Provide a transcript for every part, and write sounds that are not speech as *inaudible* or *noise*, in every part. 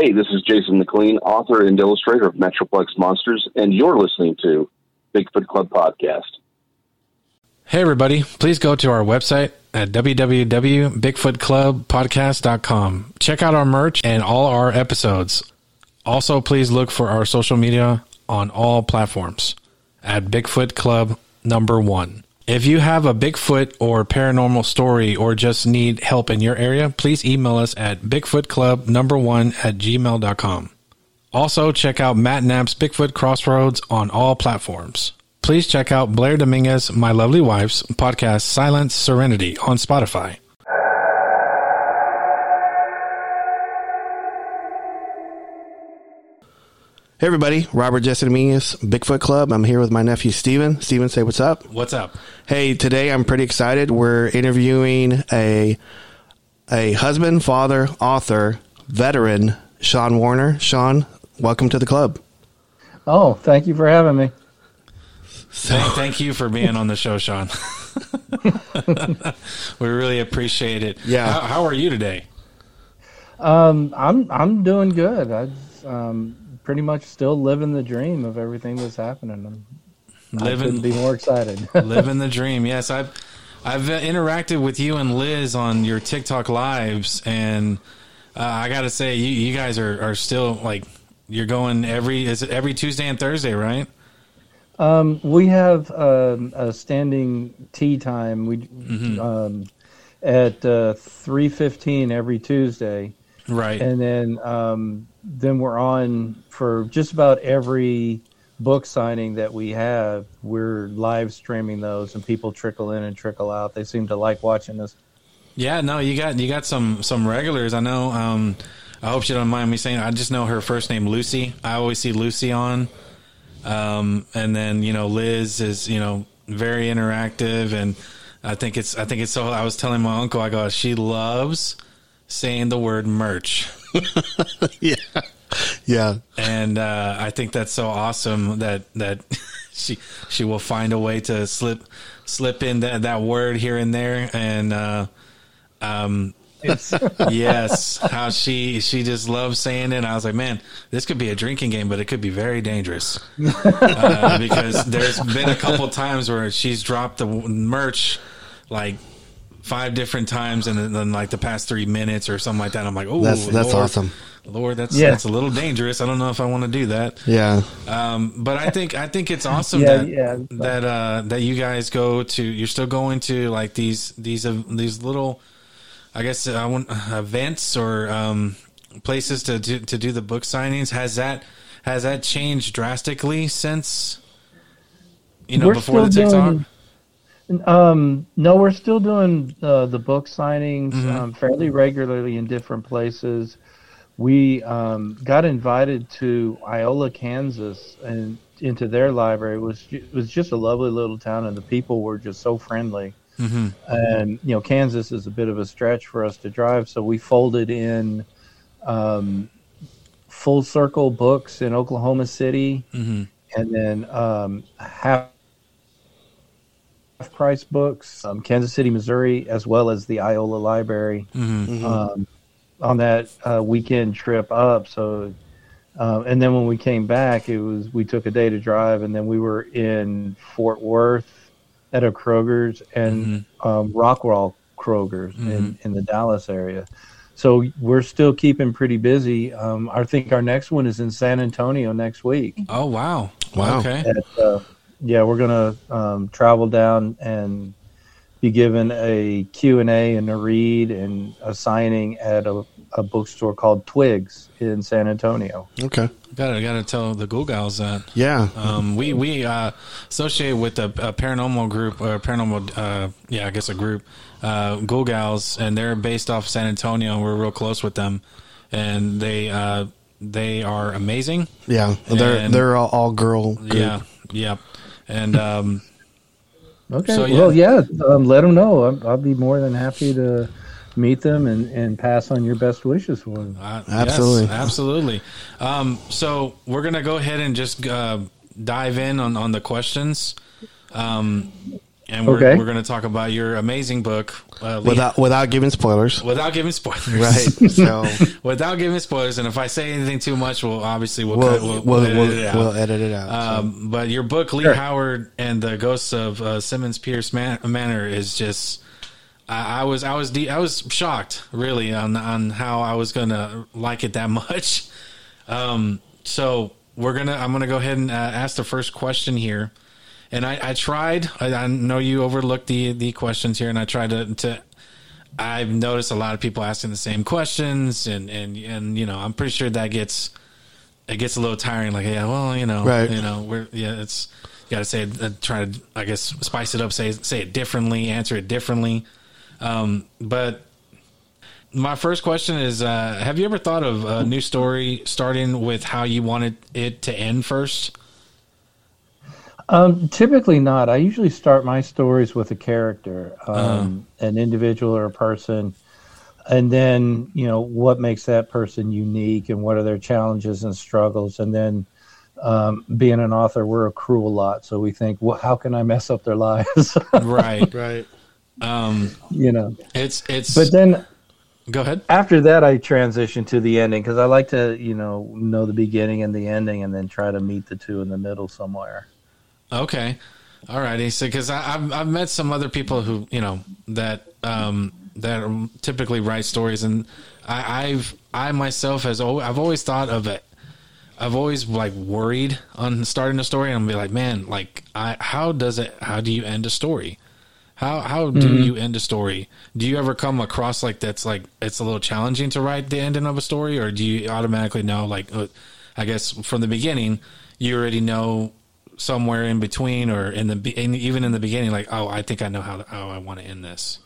Hey, this is Jason McLean, author and illustrator of Metroplex Monsters, and you're listening to Bigfoot Club Podcast. Hey, everybody. Please go to our website at www.bigfootclubpodcast.com. Check out our merch and all our episodes. Also, please look for our social media on all platforms at Bigfoot Club number one. If you have a Bigfoot or paranormal story or just need help in your area, please email us at Bigfoot number one at gmail.com. Also, check out Matt Knapp's Bigfoot Crossroads on all platforms. Please check out Blair Dominguez, My Lovely Wife's podcast Silence Serenity on Spotify. Hey everybody, Robert Jesse Dominguez, Bigfoot Club. I'm here with my nephew Steven. Steven, say what's up. What's up? Hey, today I'm pretty excited. We're interviewing a a husband, father, author, veteran, Shawn Warner. Shawn, welcome to the club. Oh, thank you for having me. Thank, thank you for being on the show, Shawn. *laughs* we really appreciate it. Yeah. How, how are you today? Um, I'm I'm doing good. I um, pretty much still living the dream of everything that's happening. I'm, I Living- couldn't be more excited. *laughs* living the *laughs* dream. Yes, I've I've interacted with you and Liz on your TikTok lives, and uh, I got to say, you you guys are are still like you're going every is it every Tuesday and Thursday, right? um, we have um, a standing tea time. We Mm-hmm. um, at uh, three fifteen every Tuesday, Right. and then um, then we're on for just about every book signing that we have. We're live streaming those, and people trickle in and trickle out. They seem to like watching us. Yeah, no, you got you got some some regulars. I know. Um, I hope she don't mind me saying. I just know her first name Lucy. I always see Lucy on. Um, and then you know Liz is you know very interactive, and I think it's I think it's so. I was telling my uncle, I go, she loves saying the word merch. *laughs* Yeah. Yeah. and uh, I think that's so awesome that that *laughs* she she will find a way to slip slip in that, that word here and there and uh, um yes *laughs* how she she just loves saying it I was like man this could be a drinking game but it could be very dangerous uh, because there's been a couple times where she's dropped the merch like five different times in, in like the past three minutes or something like that I'm like oh That's that's Lord. awesome. Lord, that's Yeah. that's a little dangerous. I don't know if I want to do that. Yeah. Um, but I think I think it's awesome *laughs* Yeah, that yeah. that uh, that you guys go to. You're still going to like these these uh, these little, I guess I want events or um, places to do, to do the book signings. Has that has that changed drastically since you know We're before the TikTok? doing- Um, no, we're still doing uh, the book signings Mm-hmm. um, fairly regularly in different places. We um, got invited to Iola, Kansas, and into their library. It was it was just a lovely little town, and the people were just so friendly. Mm-hmm. And you know, Kansas is a bit of a stretch for us to drive, so we folded in um, Full Circle Books in Oklahoma City, Mm-hmm. and then um, half price books, um, Kansas City, Missouri, as well as the Iola Library Mm-hmm. um, on that uh, weekend trip up. So, uh, and then when we came back, it was we took a day to drive, and then we were in Fort Worth at a Kroger's and um, Rockwall Kroger's in, in the Dallas area. So we're still keeping pretty busy. Um, I think our next one is in San Antonio next week. Oh wow! Wow. Okay. At, uh, yeah, we're gonna um, travel down and be given a Q and A and a read and a signing at a, a bookstore called Twigs in San Antonio. Okay. Gotta gotta tell the Ghoul Gals that. Yeah. Um, we we uh, associate with a, a paranormal group, or paranormal, uh, yeah, I guess a group, uh, Ghoul Gals, and they're based off San Antonio. and We're real close with them, and they uh, they are amazing. Yeah. They're And- they're all, all girl. Group. Yeah, yeah, and um, *laughs* Okay. So, yeah. Well, yeah. Um, let them know. I'll, I'll be more than happy to meet them and, and pass on your best wishes for them. uh, Absolutely. yes, absolutely. Um, so we're gonna go ahead and just uh, dive in on on the questions. Um, and we're, Okay. we're going to talk about your amazing book uh, Without without giving spoilers. without giving spoilers. Right. *laughs* So without giving spoilers, and if I say anything too much, we'll obviously we'll we'll cut, we'll, we'll, we'll, edit it out. we'll edit it out. so. Um, but your book, Leigh Sure. Howard and the Ghosts of uh, Simmons Pierce Man- Manor, is just. I, I was I was de- I was shocked really on on how I was gonna like it that *laughs* much. Um, so we're gonna I'm gonna go ahead and uh, ask the first question here, and I, I tried. I, I know you overlooked the the questions here, and I tried to to. I've noticed a lot of people asking the same questions, and and and you know I'm pretty sure that gets it gets a little tiring. Like, yeah, well, you know, Right. you know, we're yeah, it's you got to say uh, try to, I guess, spice it up, say say it differently, answer it differently. Um, but my first question is: uh, Have you ever thought of a new story starting with how you wanted it to end first? Um, typically not. I usually start my stories with a character, um, an individual or a person, and then you know what makes that person unique and what are their challenges and struggles. And then, um, being an author, we're a cruel lot, so we think, well, how can I mess up their *laughs* lives? Right. *laughs* right. um, you know. it's it's. But then go ahead. after that, I transition to the ending because I like to, you know, know the beginning and the ending, and then try to meet the two in the middle somewhere. Okay. All righty. So, because I've I've met some other people who you know that um, that typically write stories, and I, I've I myself has al- I've always thought of it. I've always like worried on starting a story, and I'm be like, man, like I how does it? How do you end a story? How how do you end a story? Do you ever come across like that's like it's a little challenging to write the ending of a story, or do you automatically know like uh, I guess from the beginning you already know somewhere in between or in the in, even in the beginning like oh I think I know how how I want to end this.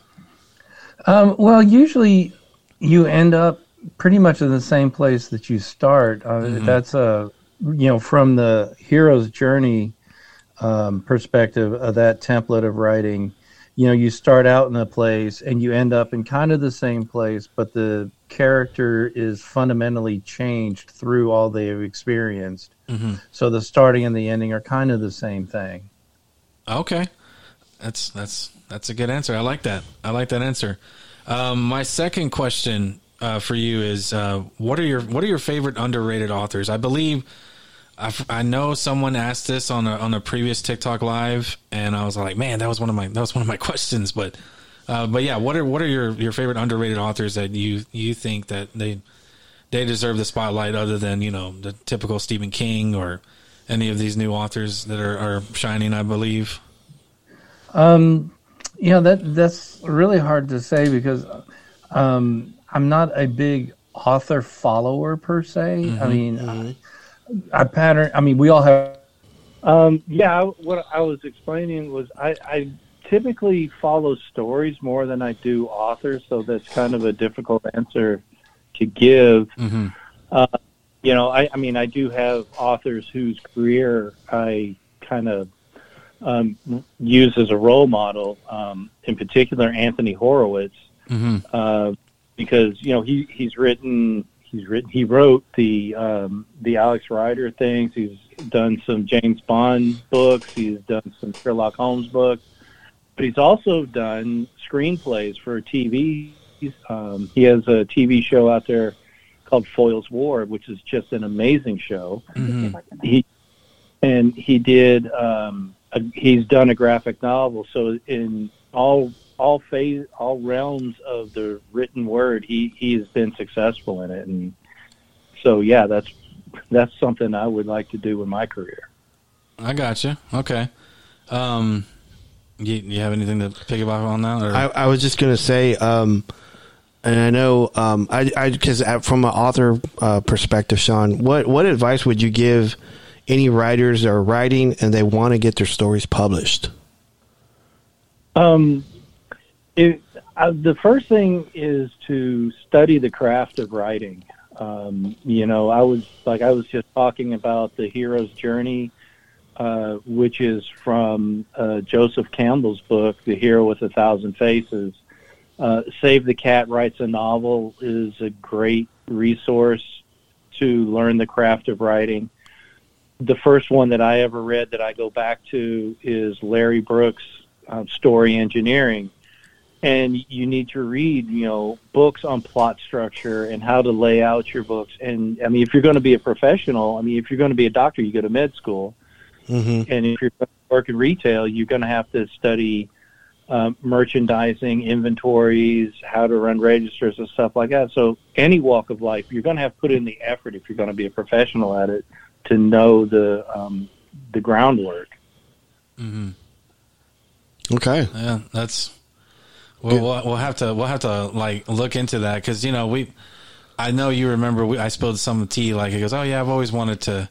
Um, well, usually you end up pretty much in the same place that you start. Uh, That's a you know from the hero's journey um, perspective of that template of writing. You know, you start out in a place and you end up in kind of the same place, but the character is fundamentally changed through all they've experienced. So the starting and the ending are kind of the same thing. Okay, that's that's that's a good answer. I like that. I like that answer. Um, my second question uh, for you is: uh, what are your what are your favorite underrated authors? I believe I, I know someone asked this on a on a previous TikTok live, and I was like, man, that was one of my that was one of my *laughs* questions. But uh, but yeah, what are what are your your favorite underrated authors that you you think that they they deserve the spotlight other than you know the typical Stephen King or any of these new authors that are, are shining? I believe. Um, you know that that's really hard to say because um, I'm not a big author follower per se. I mean, I, I pattern. I mean, we all have. Um, yeah, I- what I was explaining was I, I typically follow stories more than I do authors, so that's kind of a difficult answer to give. Mm-hmm. Uh, you know, I, I mean, I do have authors whose career I kind of um, use as a role model. Um, in particular, Anthony Horowitz, Mm-hmm. uh, because you know he he's written he's written he wrote the um, the Alex Rider things. He's done some James Bond books. He's done some Sherlock Holmes books, but he's also done screenplays for TV. Um, he has a TV show out there called Foyle's War, which is just an amazing show. Mm-hmm. He and he did. Um, a, he's done a graphic novel. So in all all phase all realms of the written word, he he has been successful in it. And so yeah, that's that's something I would like to do in my career. I got you. Okay. Um, you, you have anything to pick up on that? Or? I, I was just gonna say, um, and I know, um, I, because from an author uh, perspective, Shawn, what what advice would you give any writers that are writing and they want to get their stories published? Um, it, uh, the first thing is to study the craft of writing. Um, you know, I was like I was just talking about the hero's journey, uh, which is from uh, Joseph Campbell's book, The Hero with a Thousand Faces. Uh, Save the Cat writes a novel is a great resource to learn the craft of writing. The first one that I ever read that I go back to is Larry Brooks' uh, story engineering, and you need to read, you know, books on plot structure and how to lay out your books. And I mean, if you're going to be a professional, I mean, if you're going to be a doctor, you go to med school, Mm-hmm. and if you're going to work in retail, you're going to have to study um, merchandising, inventories, how to run registers and stuff like that. So any walk of life, you're going to have to put in the effort if you're going to be a professional at it to know the um, the groundwork. Okay. Yeah, that's. We'll, we'll we'll have to we'll have to like look into that because you know we, I know you remember we, I spilled some tea like he goes oh yeah I've always wanted to,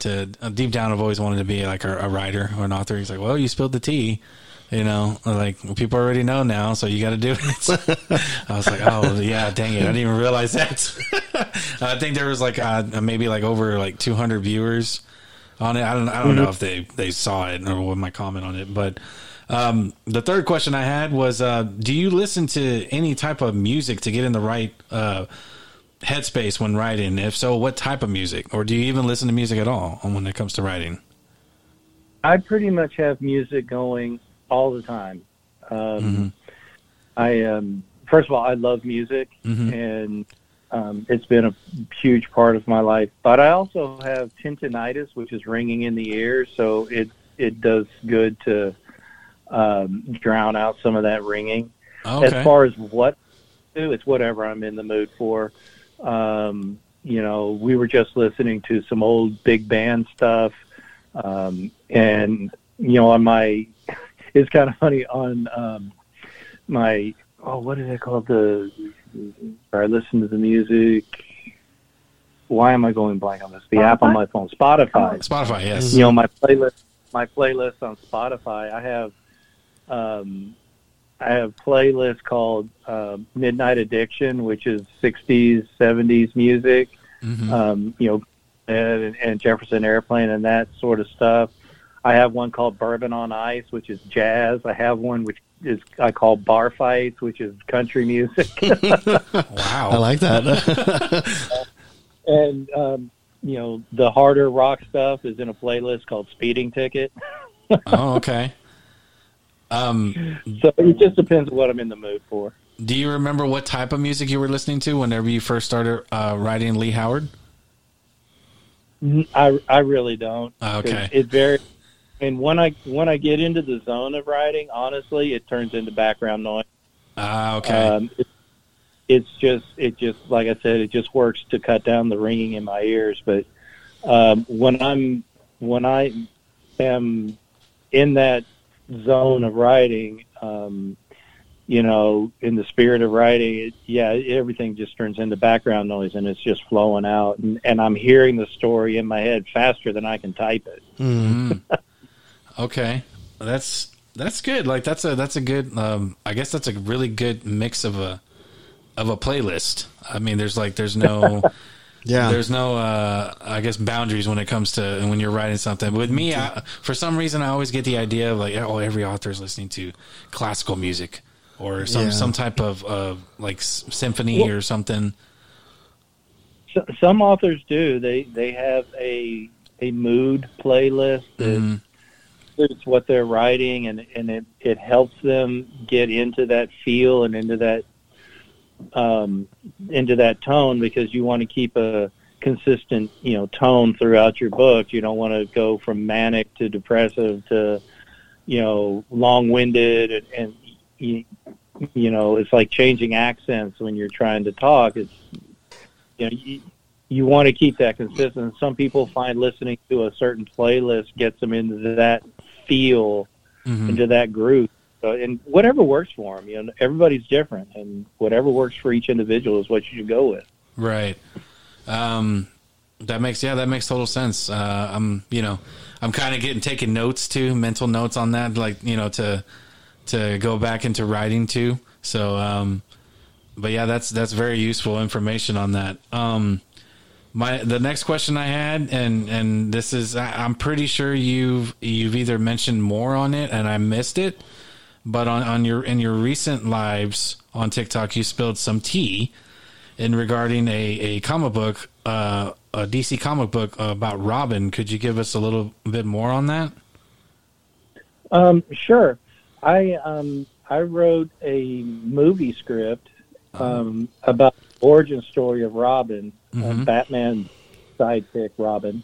to uh, deep down I've always wanted to be like a, a writer or an author. He's like well you spilled the tea, you know like people already know now so you got to do it. *laughs* I was like oh yeah dang it I didn't even realize that. *laughs* I think there was like uh, maybe like over like 200 viewers on it. I don't I don't know if they they saw it or what my comment on it, but um, the third question I had was, uh, do you listen to any type of music to get in the right uh, headspace when writing? If so, what type of music, or do you even listen to music at all when it comes to writing? I pretty much have music going all the time. Um, I um, first of all, I love music, and um, it's been a huge part of my life. But I also have tinnitus, which is ringing in the ears, so it it does good to um, drown out some of that ringing. Okay. As far as what to do, it's whatever I'm in the mood for. Um, you know, we were just listening to some old big band stuff, um, and you know, on my, it's kind of funny on um, my, oh, what is it called? The, where I listen to the music. Why am I going blank on this? The app on my phone, Spotify Spotify, yes. you know my playlist my playlist on spotify i have um i have playlist called uh, midnight addiction which is 60s 70s music Mhm. um you know and, and jefferson airplane and that sort of stuff i have one called bourbon on ice which is jazz i have one which is i call bar fights which is country music *laughs* Wow. I like that. *laughs* and um you know the harder rock stuff is in a playlist called speeding ticket oh, okay. Um, So it just depends what I'm in the mood for. do you remember what type of music you were listening to whenever you first started uh, writing Leigh Howard? I I really don't. 'Cause Okay. It very and when I when I get into the zone of writing, honestly, it turns into background noise. Ah, okay. Um, it, it's just it just like I said, it just works to cut down the ringing in my ears. But um, when I'm when I am in that zone of writing, um, you know, in the spirit of writing, it, yeah, everything just turns into background noise and it's just flowing out, and, and I'm hearing the story in my head faster than I can type it. Mm. *laughs* Okay, that's that's good. Like that's a that's a good. Um, I guess that's a really good mix of a of a playlist. I mean, there's like there's no *laughs* yeah. there's no uh, I guess boundaries when it comes to when you're writing something. With me, I, for some reason, I always get the idea of like oh, every author is listening to classical music or some Yeah. some type of uh, like s- symphony or something. So, some authors do. They they have a a mood playlist that Mhm. Suits what they're writing, and and it it helps them get into that feel and into that um, into that tone because you want to keep a consistent you know tone throughout your book. You don't want to go from manic to depressive to you know long winded and, and you, you know it's like changing accents when you're trying to talk. It's you know you, you want to keep that consistent. Some people find listening to a certain playlist gets them into that feel, Mhm. into that group. So, and whatever works for them, you know, everybody's different, and whatever works for each individual is what you should go with. Right. Um, that makes yeah, that makes total sense. Uh, I'm you know, I'm kind of getting taking notes too, mental notes on that, like you know, to to go back into writing too. So, um, but yeah, that's that's very useful information on that. Um, my the next question I had, and and this is I, I'm pretty sure you've you've either mentioned more on it and I missed it, but on on your in your recent lives on TikTok, you spilled some tea in regarding a, a comic book, uh, a DC comic book about Robin. Could you give us a little bit more on that? Um, sure. I um I wrote a movie script um, about origin story of Robin, uh, Mhm. Batman sidekick Robin.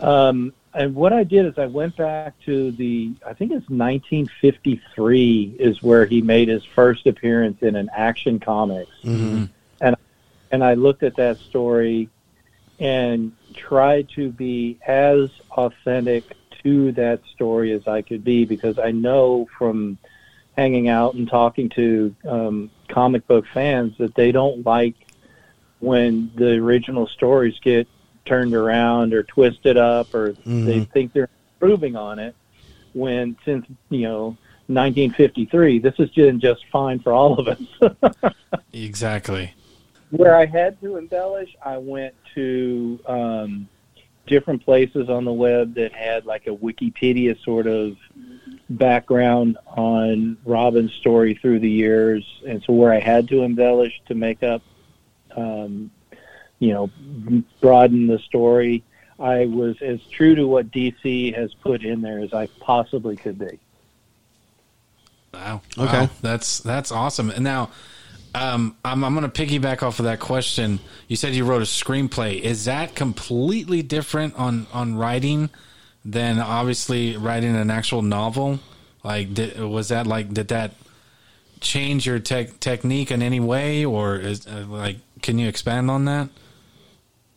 Um, and what I did is I went back to the I think it's 1953 is where he made his first appearance in an Action Comics, Mm-hmm. and I looked at that story and tried to be as authentic to that story as I could be because I know from hanging out and talking to um, comic book fans that they don't like when the original stories get turned around or twisted up or they Mhm. think they're improving on it when since you know 1953 this has been just fine for all of us *laughs* Exactly. where I had to embellish, I went to um, different places on the web that had like a Wikipedia sort of background on Robin's story through the years, and so where I had to embellish to make up, um, you know, broaden the story. I was as true to what DC has put in there as I possibly could be. Wow. Okay. Wow. That's that's awesome. And now, um, I'm I'm going to piggyback off of that question. You said you wrote a screenplay. Is that completely different on on writing than obviously writing an actual novel? Like, did, was that like did that change your tech technique in any way, or is uh, like can you expand on that?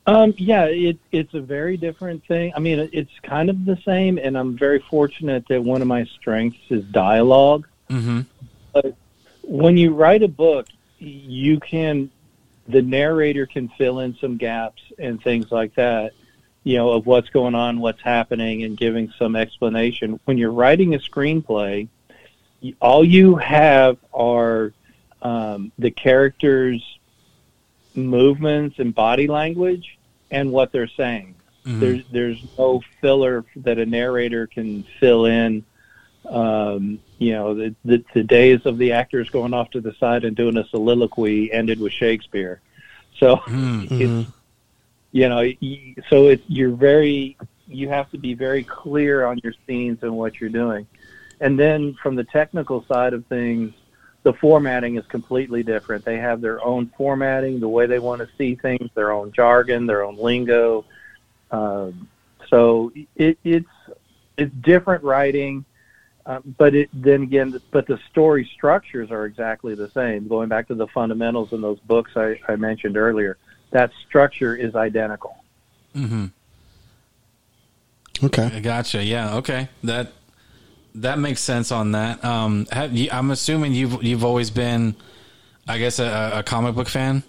Um, yeah, it, it's a very different thing. I mean, it's kind of the same, and I'm very fortunate that one of my strengths is dialogue. Mm-hmm. When you write a book, you can, the narrator can fill in some gaps and things like that, you know, of what's going on, what's happening, and giving some explanation. When you're writing a screenplay, all you have are um, the characters' movements and body language and what they're saying. Mm-hmm. There's there's no filler that a narrator can fill in. Um, you know, the, the the days of the actors going off to the side and doing a soliloquy ended with Shakespeare. So Mm. it's you know, so it's you're very you have to be very clear on your scenes and what you're doing. And then from the technical side of things, the formatting is completely different. They have their own formatting, the way they want to see things, their own jargon, their own lingo. Um, so it, it's it's different writing, uh, but it then again, but the story structures are exactly the same. Going back to the fundamentals in those books I, I mentioned earlier, that structure is identical. Mm-hmm. Okay. Gotcha. Yeah. Okay. That that makes sense on that. Um, have you, I'm assuming you've you've always been, I guess, a, a comic book fan.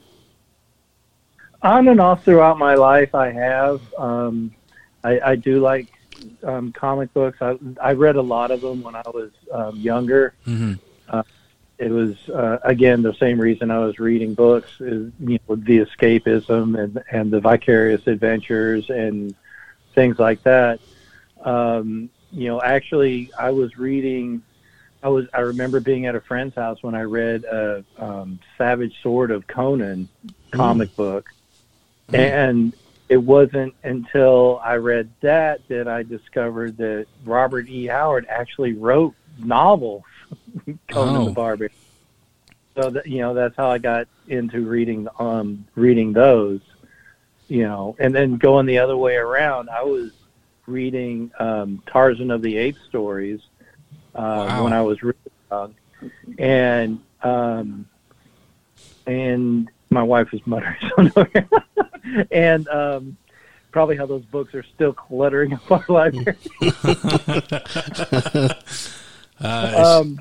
On and off throughout my life, I have. Um, I, I do like um, comic books. I, I read a lot of them when I was um, younger. Mm-hmm. It was uh, again the same reason I was reading books is you know the escapism and and the vicarious adventures and things like that. Um, you know, actually, I was reading. I was. I remember being at a friend's house when I read a um, Savage Sword of Conan comic book, and it wasn't until I read that that I discovered that Robert E. Howard actually wrote novels, *laughs* Conan Oh. the Barbarian. So that you know, that's how I got into reading um reading those. You know, and then going the other way around, I was reading um, Tarzan of the Apes stories uh, Wow. when I was really young, and um, and my wife is muttering *laughs* something over here. and um, probably how those books are still cluttering up our library. *laughs* Uh, um,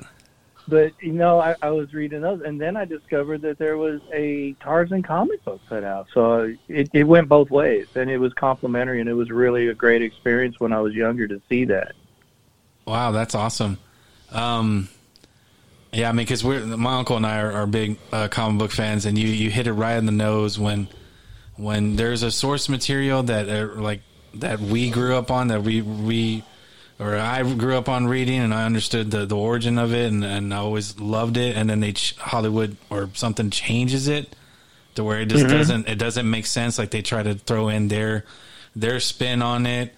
but you know, I, I was reading those, and then I discovered that there was a Tarzan comic book put out. So it, it went both ways, and it was complimentary, and it was really a great experience when I was younger to see that. wow, that's awesome. Um, yeah, I mean, because we're my uncle and I are, are big uh, comic book fans, and you you hit it right in the nose when when there's a source material that uh, like that we grew up on that we we or I grew up on reading and I understood the, the origin of it and, and I always loved it. And then they ch- Hollywood or something changes it to where it just mm-hmm. doesn't it doesn't make sense. Like they try to throw in their their spin on it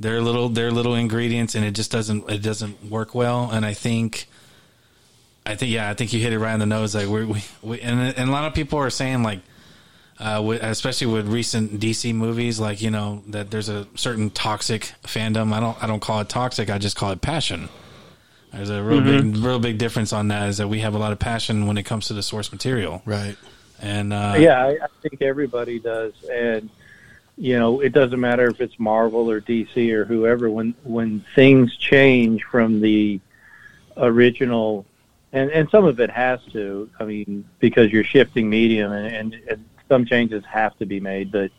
their little their little ingredients and it just doesn't it doesn't work well. And I think I think yeah, I think you hit it right on the nose. Like we, we, we and, and a lot of people are saying like, uh, with, especially with recent DC movies, like you know that there's a certain toxic fandom. I don't I don't call it toxic. I just call it passion. There's a real big real big difference on that. Is that we have a lot of passion when it comes to the source material, Right. and uh, yeah, I, I think everybody does, and you know, it doesn't matter if it's Marvel or DC or whoever. When when things change from the original, and and some of it has to. I mean, because you're shifting medium, and, and, and some changes have to be made. But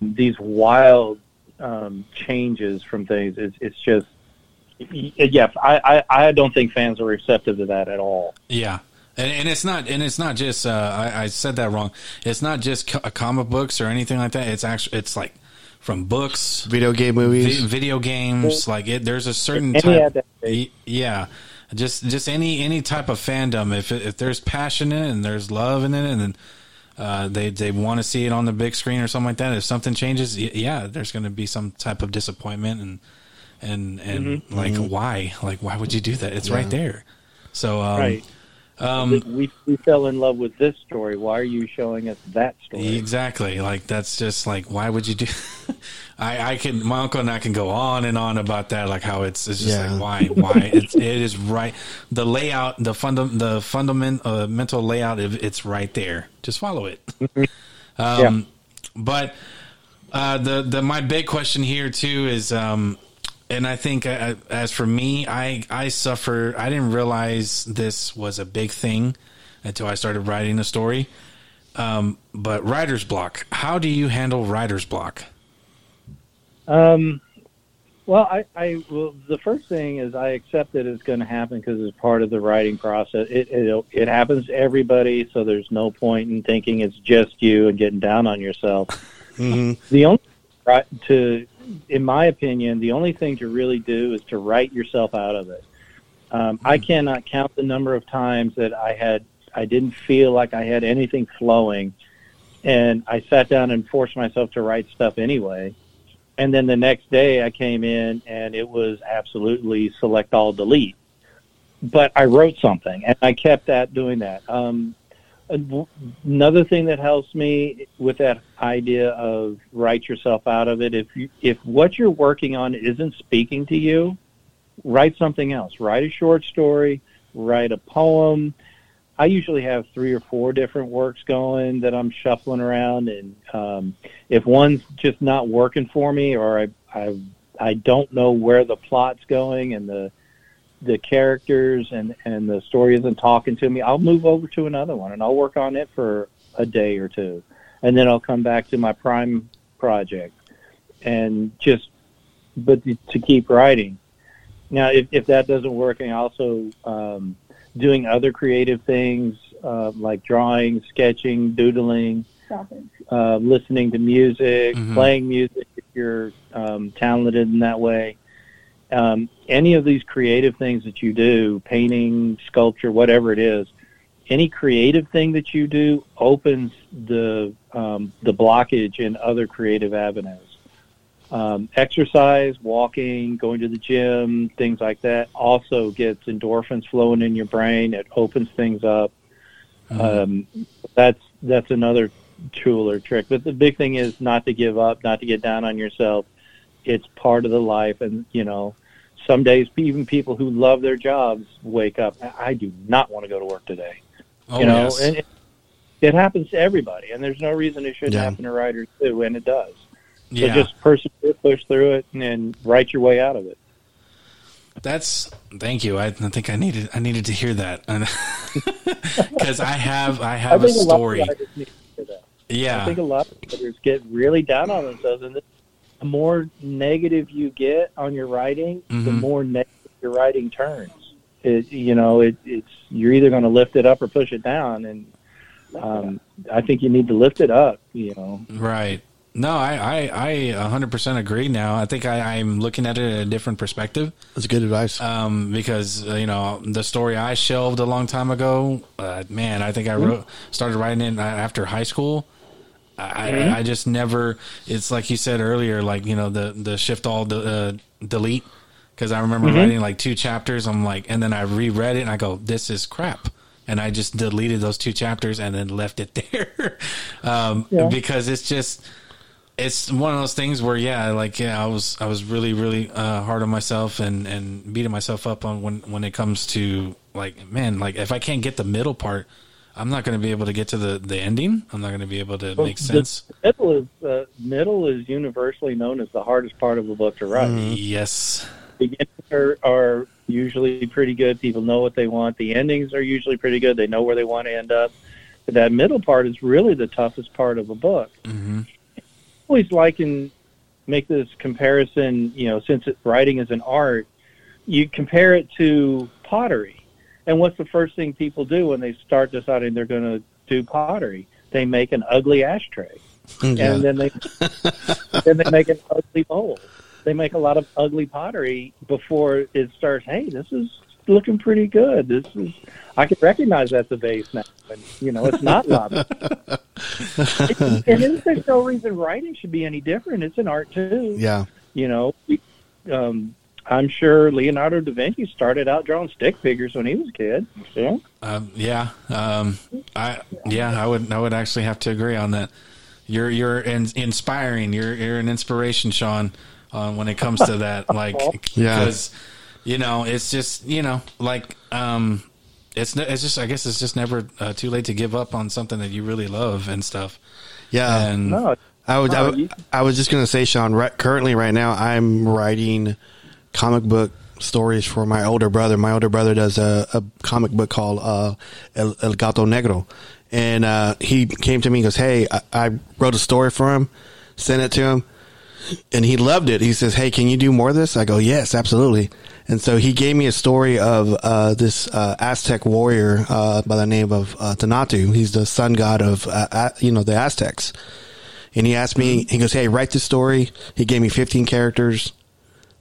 these wild um, changes from things, it's, it's just. Yeah, I, I, I don't think fans are receptive to that at all. Yeah. And, and it's not, and it's not just. Uh, I, I said that wrong. It's not just co- comic books or anything like that. It's actually, it's like from books, Video game vi- movies. video games. Like it, there's a certain Any type. Yeah, just just any any type of fandom. If if there's passion in it and there's love in it, and then uh, they they want to see it on the big screen or something like that. If something changes, y- yeah, there's going to be some type of disappointment and and and Mm-hmm. like why like why would you do that? It's right there. So um, Right. Um, we we fell in love with this story. Why are you showing us that story? Exactly. Like that's just like why would you do? *laughs* I I can my uncle and I can go on and on about that. Like how it's it's just Yeah. like why why it's it is right. The layout, the fundam the fundament uh, mental layout, it- it's right there. Just follow it. *laughs* Um, but uh, the the my big question here too is um, and I think uh, as for me, I I suffer. I didn't realize this was a big thing until I started writing a story. Um, but writer's block. How do you handle writer's block? Um, well, I, I well, the first thing is I accept that it's going to happen because it's part of the writing process. It, it it happens to everybody, so there's no point in thinking it's just you and getting down on yourself. The only right to, in my opinion, the only thing to really do is to write yourself out of it. Um, I cannot count the number of times that I had I didn't feel like I had anything flowing, and I sat down and forced myself to write stuff anyway. And then the next day I came in and it was absolutely select all delete. But I wrote something and I kept at doing that. Um, another thing that helps me with that idea of write yourself out of it, if you, if what you're working on isn't speaking to you, write something else. Write a short story, write a poem. I usually have three or four different works going that I'm shuffling around, and um, if one's just not working for me, or I I I don't know where the plot's going and the the characters and and the story isn't talking to me, I'll move over to another one and I'll work on it for a day or two, and then I'll come back to my prime project and just but to keep writing. Now, if if that doesn't work, I also um, doing other creative things uh, like drawing, sketching, doodling, uh, listening to music, Mhm. playing music if you're um, talented in that way. Um, any of these creative things that you do, painting, sculpture, whatever it is, any creative thing that you do opens the um, the blockage in other creative avenues. Um, exercise, walking, going to the gym, things like that also gets endorphins flowing in your brain. It opens things up. Um, that's that's another tool or trick. But the big thing is not to give up, not to get down on yourself. It's part of the life, and you know, some days even people who love their jobs wake up. "I- do not want to go to work today. Oh you know, yes. and it, it happens to everybody, and there's no reason it shouldn't Yeah. happen to writers too, and it does. So yeah. just persevere, push through it, and then write your way out of it. That's thank you. I, I think I needed I needed to hear that *laughs* because I have I have I a think a lot story. writers need to hear that. I think a lot of writers get really down on themselves, and the more negative you get on your writing, the Mhm. more negative your writing turns. It, you know, it, it's you're either going to lift it up or push it down, and um, I think you need to lift it up. You know, right. No, I I I 100% agree. Now I think I, I'm looking at it at a different perspective. That's good advice. um, because uh, you know the story I shelved a long time ago. Uh, man, I think I wrote started writing it after high school. I, I, I just never. It's like you said earlier, like you know the the shift all the uh, delete because I remember writing like two chapters. I'm like, and then I reread it and I go, this is crap. And I just deleted those two chapters and then left it *laughs* there um, Yeah. because it's just it's one of those things where yeah like yeah i was i was really really uh, hard on myself and and beating myself up on when when it comes to like man like if i can't get the middle part i'm not going to be able to get to the the ending i'm not going to be able to make The sense middle is uh, middle is universally known as the hardest part of a book to write. yes beginnings are, are usually pretty good. People know what they want. The endings are usually pretty good. They know where they want to end up. But that middle part is really the toughest part of a book. hmm always like and make this comparison, you know, since it, writing is an art, you compare it to pottery. And what's the first thing people do when they start deciding they're going to do pottery? They make an ugly ashtray. Yeah. And then they *laughs* then they make an ugly bowl. They make a lot of ugly pottery before it starts, hey, this is looking pretty good. This is I can recognize that's a vase now. And, you know, it's not lava. and then there's no reason writing should be any different. It's an art too. yeah. You know, um, I'm sure Leonardo da Vinci started out drawing stick figures when he was a kid. So, um, yeah um i yeah i would i would actually have to agree on that you're you're in, inspiring you're you're an inspiration shawn uh, when it comes to that *laughs* like Yeah. because you know it's just you know like um it's it's just i guess it's just never uh, too late to give up on something that you really love and stuff Yeah. and no, I would, I, would- I was just going to say, Shawn, right, currently right now, I'm writing comic book stories for my older brother. My older brother does a, a comic book called uh, El, El Gato Negro. And uh, he came to me and goes, Hey, I, I wrote a story for him, sent it to him, and he loved it. He says, Hey, can you do more of this? I go, Yes, absolutely. And so he gave me a story of uh, this uh, Aztec warrior uh, by the name of uh, Tonatiuh. He's the sun god of, uh, you know, the Aztecs and he asked me, he goes, Hey, write this story. He gave me 15 characters,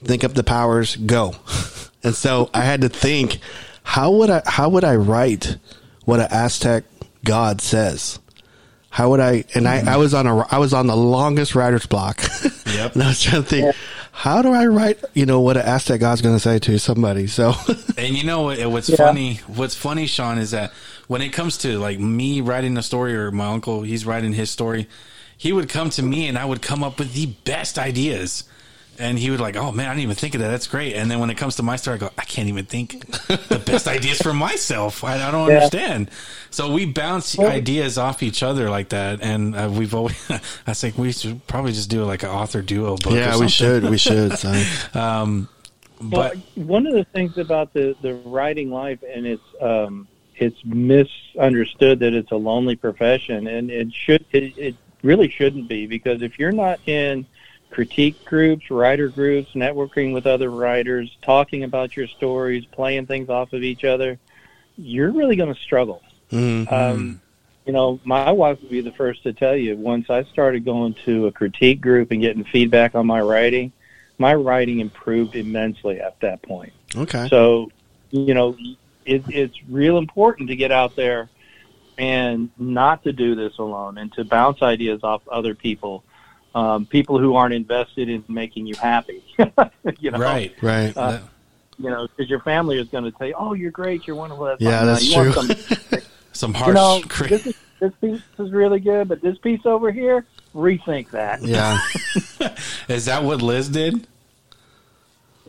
think up the powers, go. *laughs* and so I had to think, how would I, how would I write what an Aztec god says? How would I, and I, I was on a, I was on the longest writer's block. *laughs* Yep. and I was trying to think, how do I write, you know, what an Aztec god's going to say to somebody? So, *laughs* And you know what, what's Yeah. funny? What's funny, Shawn, is that when it comes to like me writing a story or my uncle, he's writing his story, he would come to me and I would come up with the best ideas. And he would like, oh man, I didn't even think of that. That's great. And then when it comes to my story, I go, I can't even think the best *laughs* ideas for myself. I, I don't Yeah. understand. So we bounce ideas off each other like that. And uh, we've always, *laughs* I think we should probably just do like an author duo book. or yeah, we should, we should. *laughs* So. Um, Well, but one of the things about the the writing life, and it's um, it's misunderstood that it's a lonely profession, and it should it, it really shouldn't be because if you're not in critique groups, writer groups, networking with other writers, talking about your stories, playing things off of each other, you're really going to struggle. Mhm. Um, you know, my wife would be the first to tell you. Once I started going to a critique group and getting feedback on my writing, my writing improved immensely at that point. Okay. So, you know, it, it's real important to get out there and not to do this alone and to bounce ideas off other people, um, people who aren't invested in making you happy. *laughs* you know, right. Right. Uh, you know, because your family is going to say, "Oh, you're great, you're wonderful." That's Yeah, fine." That's you true. some- *laughs* Some you harsh. know, cri- this, is, this piece is really good, but this piece over here, rethink that. yeah. *laughs* Is that what Liz did?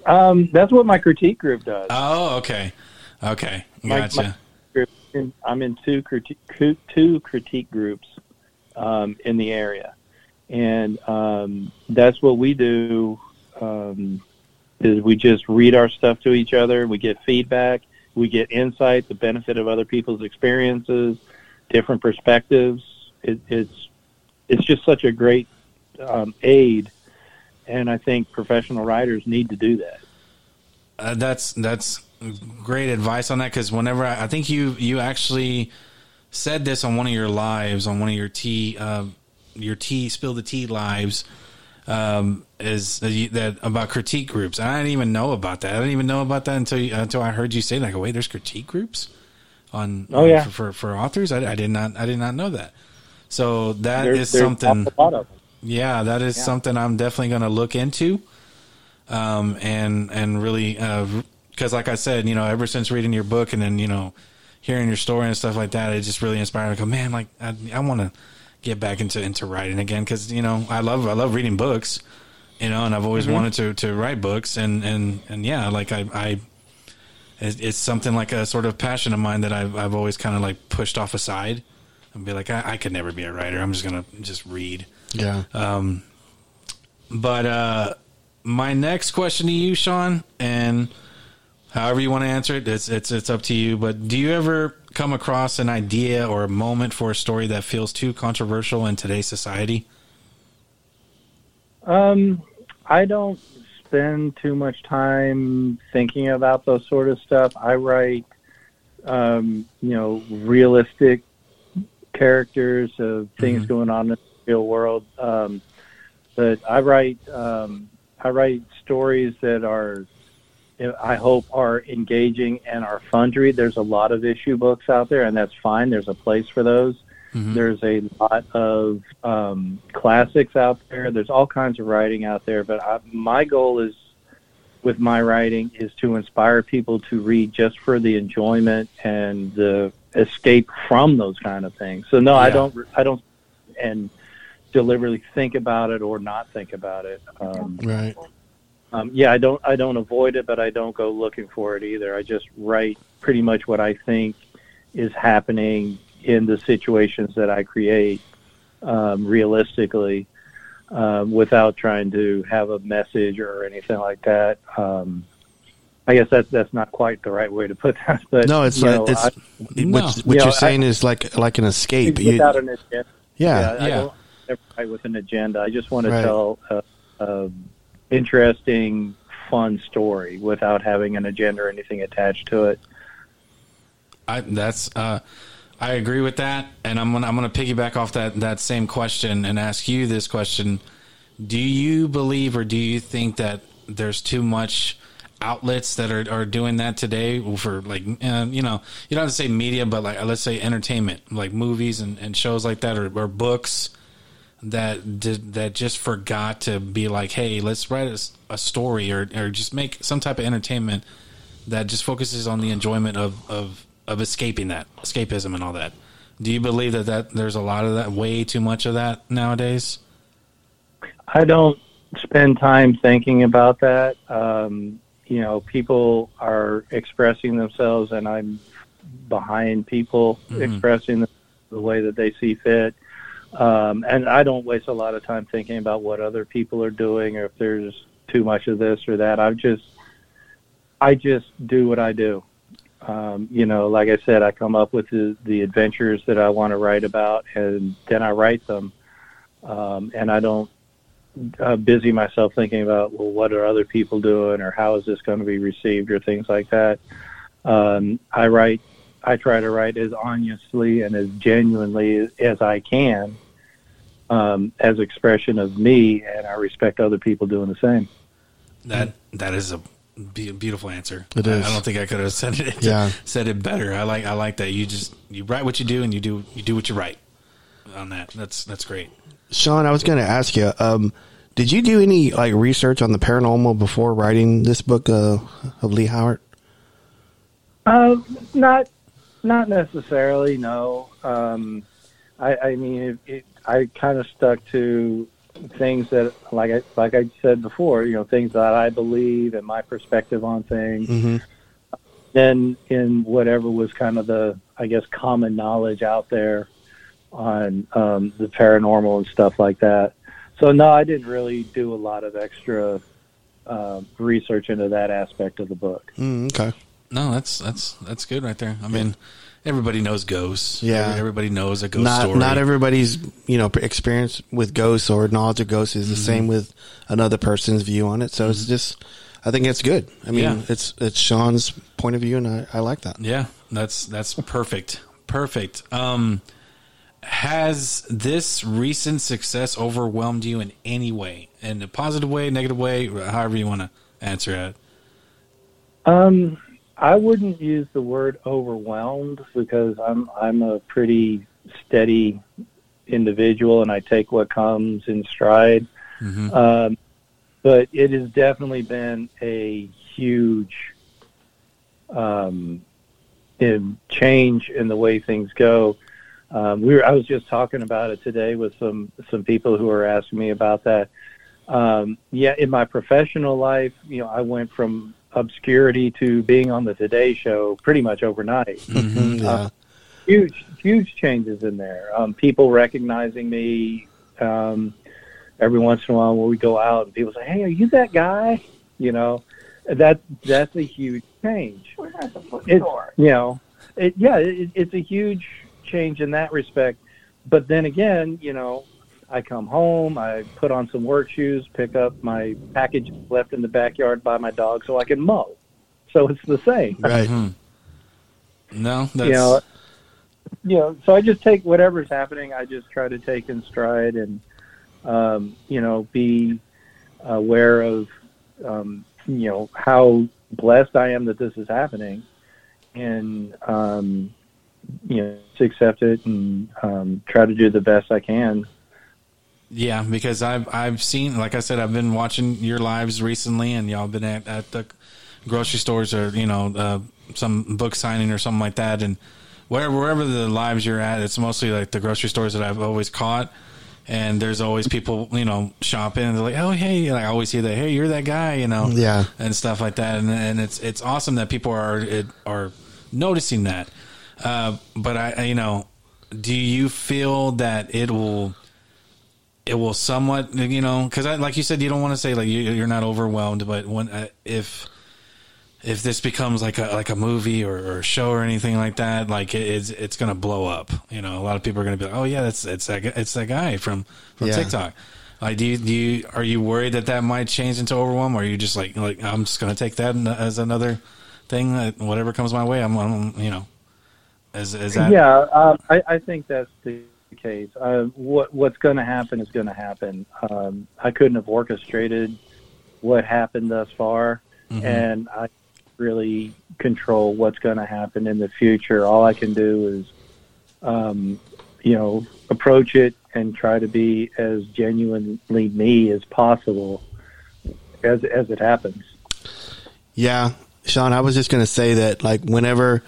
Um, that's what my critique group does. Oh, okay. Okay. My- Gotcha. my group- I'm in two critique two critique groups um, in the area, and um, that's what we do. Um, is we just read our stuff to each other. We get feedback. We get insight, the benefit of other people's experiences, different perspectives. It, it's it's just such a great um, aid, and I think professional writers need to do that. Uh, that's that's great advice on that because whenever I, I think you you actually said this on one of your lives on one of your tea uh, your tea spill the tea lives um, is that, that about critique groups. I didn't even know about that. I didn't even know about that until you, until I heard you say that. I go, wait, there's critique groups on Oh, yeah. for, for for authors. I, I did not I did not know that. So that is There's, there's something. a lot of them. Yeah, that is Yeah. something I'm definitely going to look into. um, and and really because, like I said, you know, ever since reading your book and then you know hearing your story and stuff like that, it just really inspired me. go, man, like I, I want to get back into into writing again because you know I love I love reading books, you know, and I've always mm-hmm. wanted to to write books and and and yeah, like I I it's something like a sort of passion of mine that I've I've always kind of like pushed off aside and be like I, I could never be a writer. I'm just gonna just read. Yeah. Um. But uh, my next question to you, Shawn, and however you want to answer it, it's it's it's up to you. But do you ever come across an idea or a moment for a story that feels too controversial in today's society? Um, I don't spend too much time thinking about those sort of stuff. I write, um, you know, realistic characters of things mm-hmm. going on in the real world. Um, but I write, um, I write stories that are, I hope, are engaging and are fun to read. There's a lot of issue books out there, and that's fine. There's a place for those. Mm-hmm. There's a lot of um, classics out there. There's all kinds of writing out there, but I, my goal is with my writing is to inspire people to read just for the enjoyment and the escape from those kind of things. So no, yeah. I don't. I don't and deliberately think about it or not think about it. Um, right. Um, yeah, I don't. I don't avoid it, but I don't go looking for it either. I just write pretty much what I think is happening in the situations that I create um, realistically um, without trying to have a message or anything like that. Um, I guess that's that's not quite the right way to put that, but no, it's like, know, it's I, what, what you are know, saying I, is like like an escape. Without you, an agenda. Yeah, yeah. I don't ever with an agenda. I just want to right. tell a, a interesting, fun story without having an agenda or anything attached to it. I, that's uh, I agree with that, and I'm gonna I'm gonna piggyback off that that same question and ask you this question: Do you believe or do you think that there's too much outlets that are, are doing that today for like uh, you know you don't have to say media, but like let's say entertainment, like movies and, and shows like that, or, or books that did, that just forgot to be like, hey, let's write a, a story or or just make some type of entertainment that just focuses on the enjoyment of of of escaping that escapism and all that. Do you believe that, that there's a lot of that, way too much of that nowadays? I don't spend time thinking about that. Um, you know, people are expressing themselves, and I'm behind people mm-hmm. expressing the way that they see fit. Um, and I don't waste a lot of time thinking about what other people are doing or if there's too much of this or that. I just, I just do what I do. Um, you know, like I said, I come up with the, the adventures that I want to write about, and then I write them. Um, and I don't uh, busy myself thinking about, well, what are other people doing, or how is this going to be received, or things like that. Um, I write, I try to write as honestly and as genuinely as I can, um, as expression of me, and I respect other people doing the same. That that is a beautiful answer. It is. I, I don't think I could have said it. Yeah. *laughs* said it better. I like. I like that. You just you write what you do, and you do you do what you write. On that, that's that's great. Shawn, I was going to ask you. Um, did you do any like research on the paranormal before writing this book uh, of Leigh Howard? Uh, not not necessarily. No. Um, I, I mean, it, it, I kind of stuck to things that, like I like I said before, you know, things that I believe and my perspective on things. Mm-hmm. Then, in whatever was kind of the, I guess, common knowledge out there on um, the paranormal and stuff like that. So no, I didn't really do a lot of extra uh, research into that aspect of the book. Mm, okay. No, that's that's that's good right there. I mean, everybody knows ghosts. Yeah, everybody knows a ghost not, story. Not everybody's you know experience with ghosts or knowledge of ghosts is the mm-hmm. same with another person's view on it. So mm-hmm. it's just, I think it's good. I mean, yeah. it's it's Shawn's point of view, and I, I like that. Yeah, that's that's perfect, perfect. Um, has this recent success overwhelmed you in any way, in a positive way, negative way, however you want to answer it? Um I wouldn't use the word overwhelmed because I'm I'm a pretty steady individual and I take what comes in stride. Mm-hmm. Um, but it has definitely been a huge um, in change in the way things go. Um, we were, I was just talking about it today with some some people who are asking me about that. Um, yeah, in my professional life, you know, I went from obscurity to being on the Today Show pretty much overnight. Mhm, yeah. Uh, huge, huge changes in there. Um, people recognizing me um, every once in a while when we go out, and people say, "Hey, are you that guy?" You know, that that's a huge change. We're at the It's bookstore. you know, it, yeah, it, it's a huge change in that respect. But then again, you know, I come home, I put on some work shoes, pick up my package left in the backyard by my dog, so I can mow. So it's the same. Right. Mhm. No, that's you know, you know, so I just take whatever's happening. I just try to take in stride and, um, you know, be aware of, um, you know, how blessed I am that this is happening, and um, you know, just accept it and um, try to do the best I can. Yeah, because I've I've seen, like I said, I've been watching your lives recently, and y'all been at, at the grocery stores or you know uh, some book signing or something like that, and wherever wherever the lives you're at, it's mostly like the grocery stores that I've always caught, and there's always people you know shopping, and they're like, oh hey, and I always hear that, hey, you're that guy, you know, Yeah. and stuff like that, and and it's it's awesome that people are it, are noticing that, uh, but I I- you know, do you feel that it will it will somewhat you know because like you said you don't want to say like you, you're not overwhelmed but when uh, if if this becomes like a like a movie or, or a show or anything like that like it, it's it's gonna blow up you know? A lot of people are gonna be like oh yeah that's it's that it's that guy from from Yeah. TikTok. Like do you, do you are you worried that that might change into overwhelm? Or are you just like like I'm just gonna take that as another thing that whatever comes my way I'm, I'm you know is is that yeah, um, I, I think that's the case. Uh, what what's going to happen is going to happen. Um, I couldn't have orchestrated what happened thus far, Mhm. and I really control what's going to happen in the future. All I can do is, um, you know, approach it and try to be as genuinely me as possible as as it happens. Yeah, Shawn, I was just going to say that, like, whenever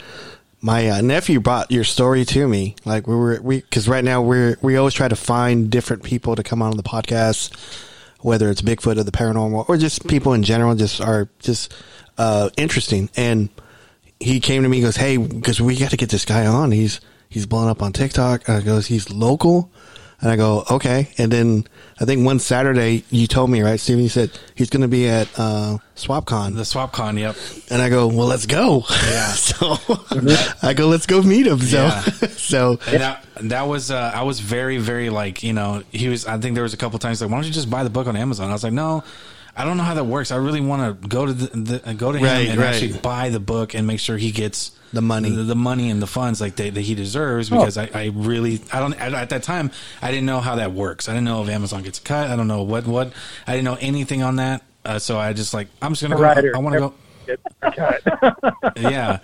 my uh, nephew brought your story to me, like, we were, we, cause right now we're, we always try to find different people to come on the podcast, whether it's Bigfoot or the paranormal or just people in general, just are just, uh, interesting. And he came to me goes, Hey, cause we got to get this guy on. He's, he's blowing up on TikTok. And goes, he's local. And I go, okay. And then I think one Saturday you told me, right, Steven, you said he's going to be at, uh, SwapCon. the SwapCon yep And I go, well, let's go. Yeah. *laughs* so I go, let's go meet him. So, Yeah. *laughs* so And that that was uh, I was very very like you know he was I think there was a couple times like why don't you just buy the book on Amazon I was like no I don't know how that works. I really want to go to the, the go to him Right, and right. actually buy the book and make sure he gets The money. the, the money and the funds like they, that he deserves because I, I really I don't at, at that time I didn't know how that works. I didn't know if Amazon gets cut. I don't know what what I didn't know anything on that. Uh, so I just like I'm just gonna go I want to go *laughs* yeah.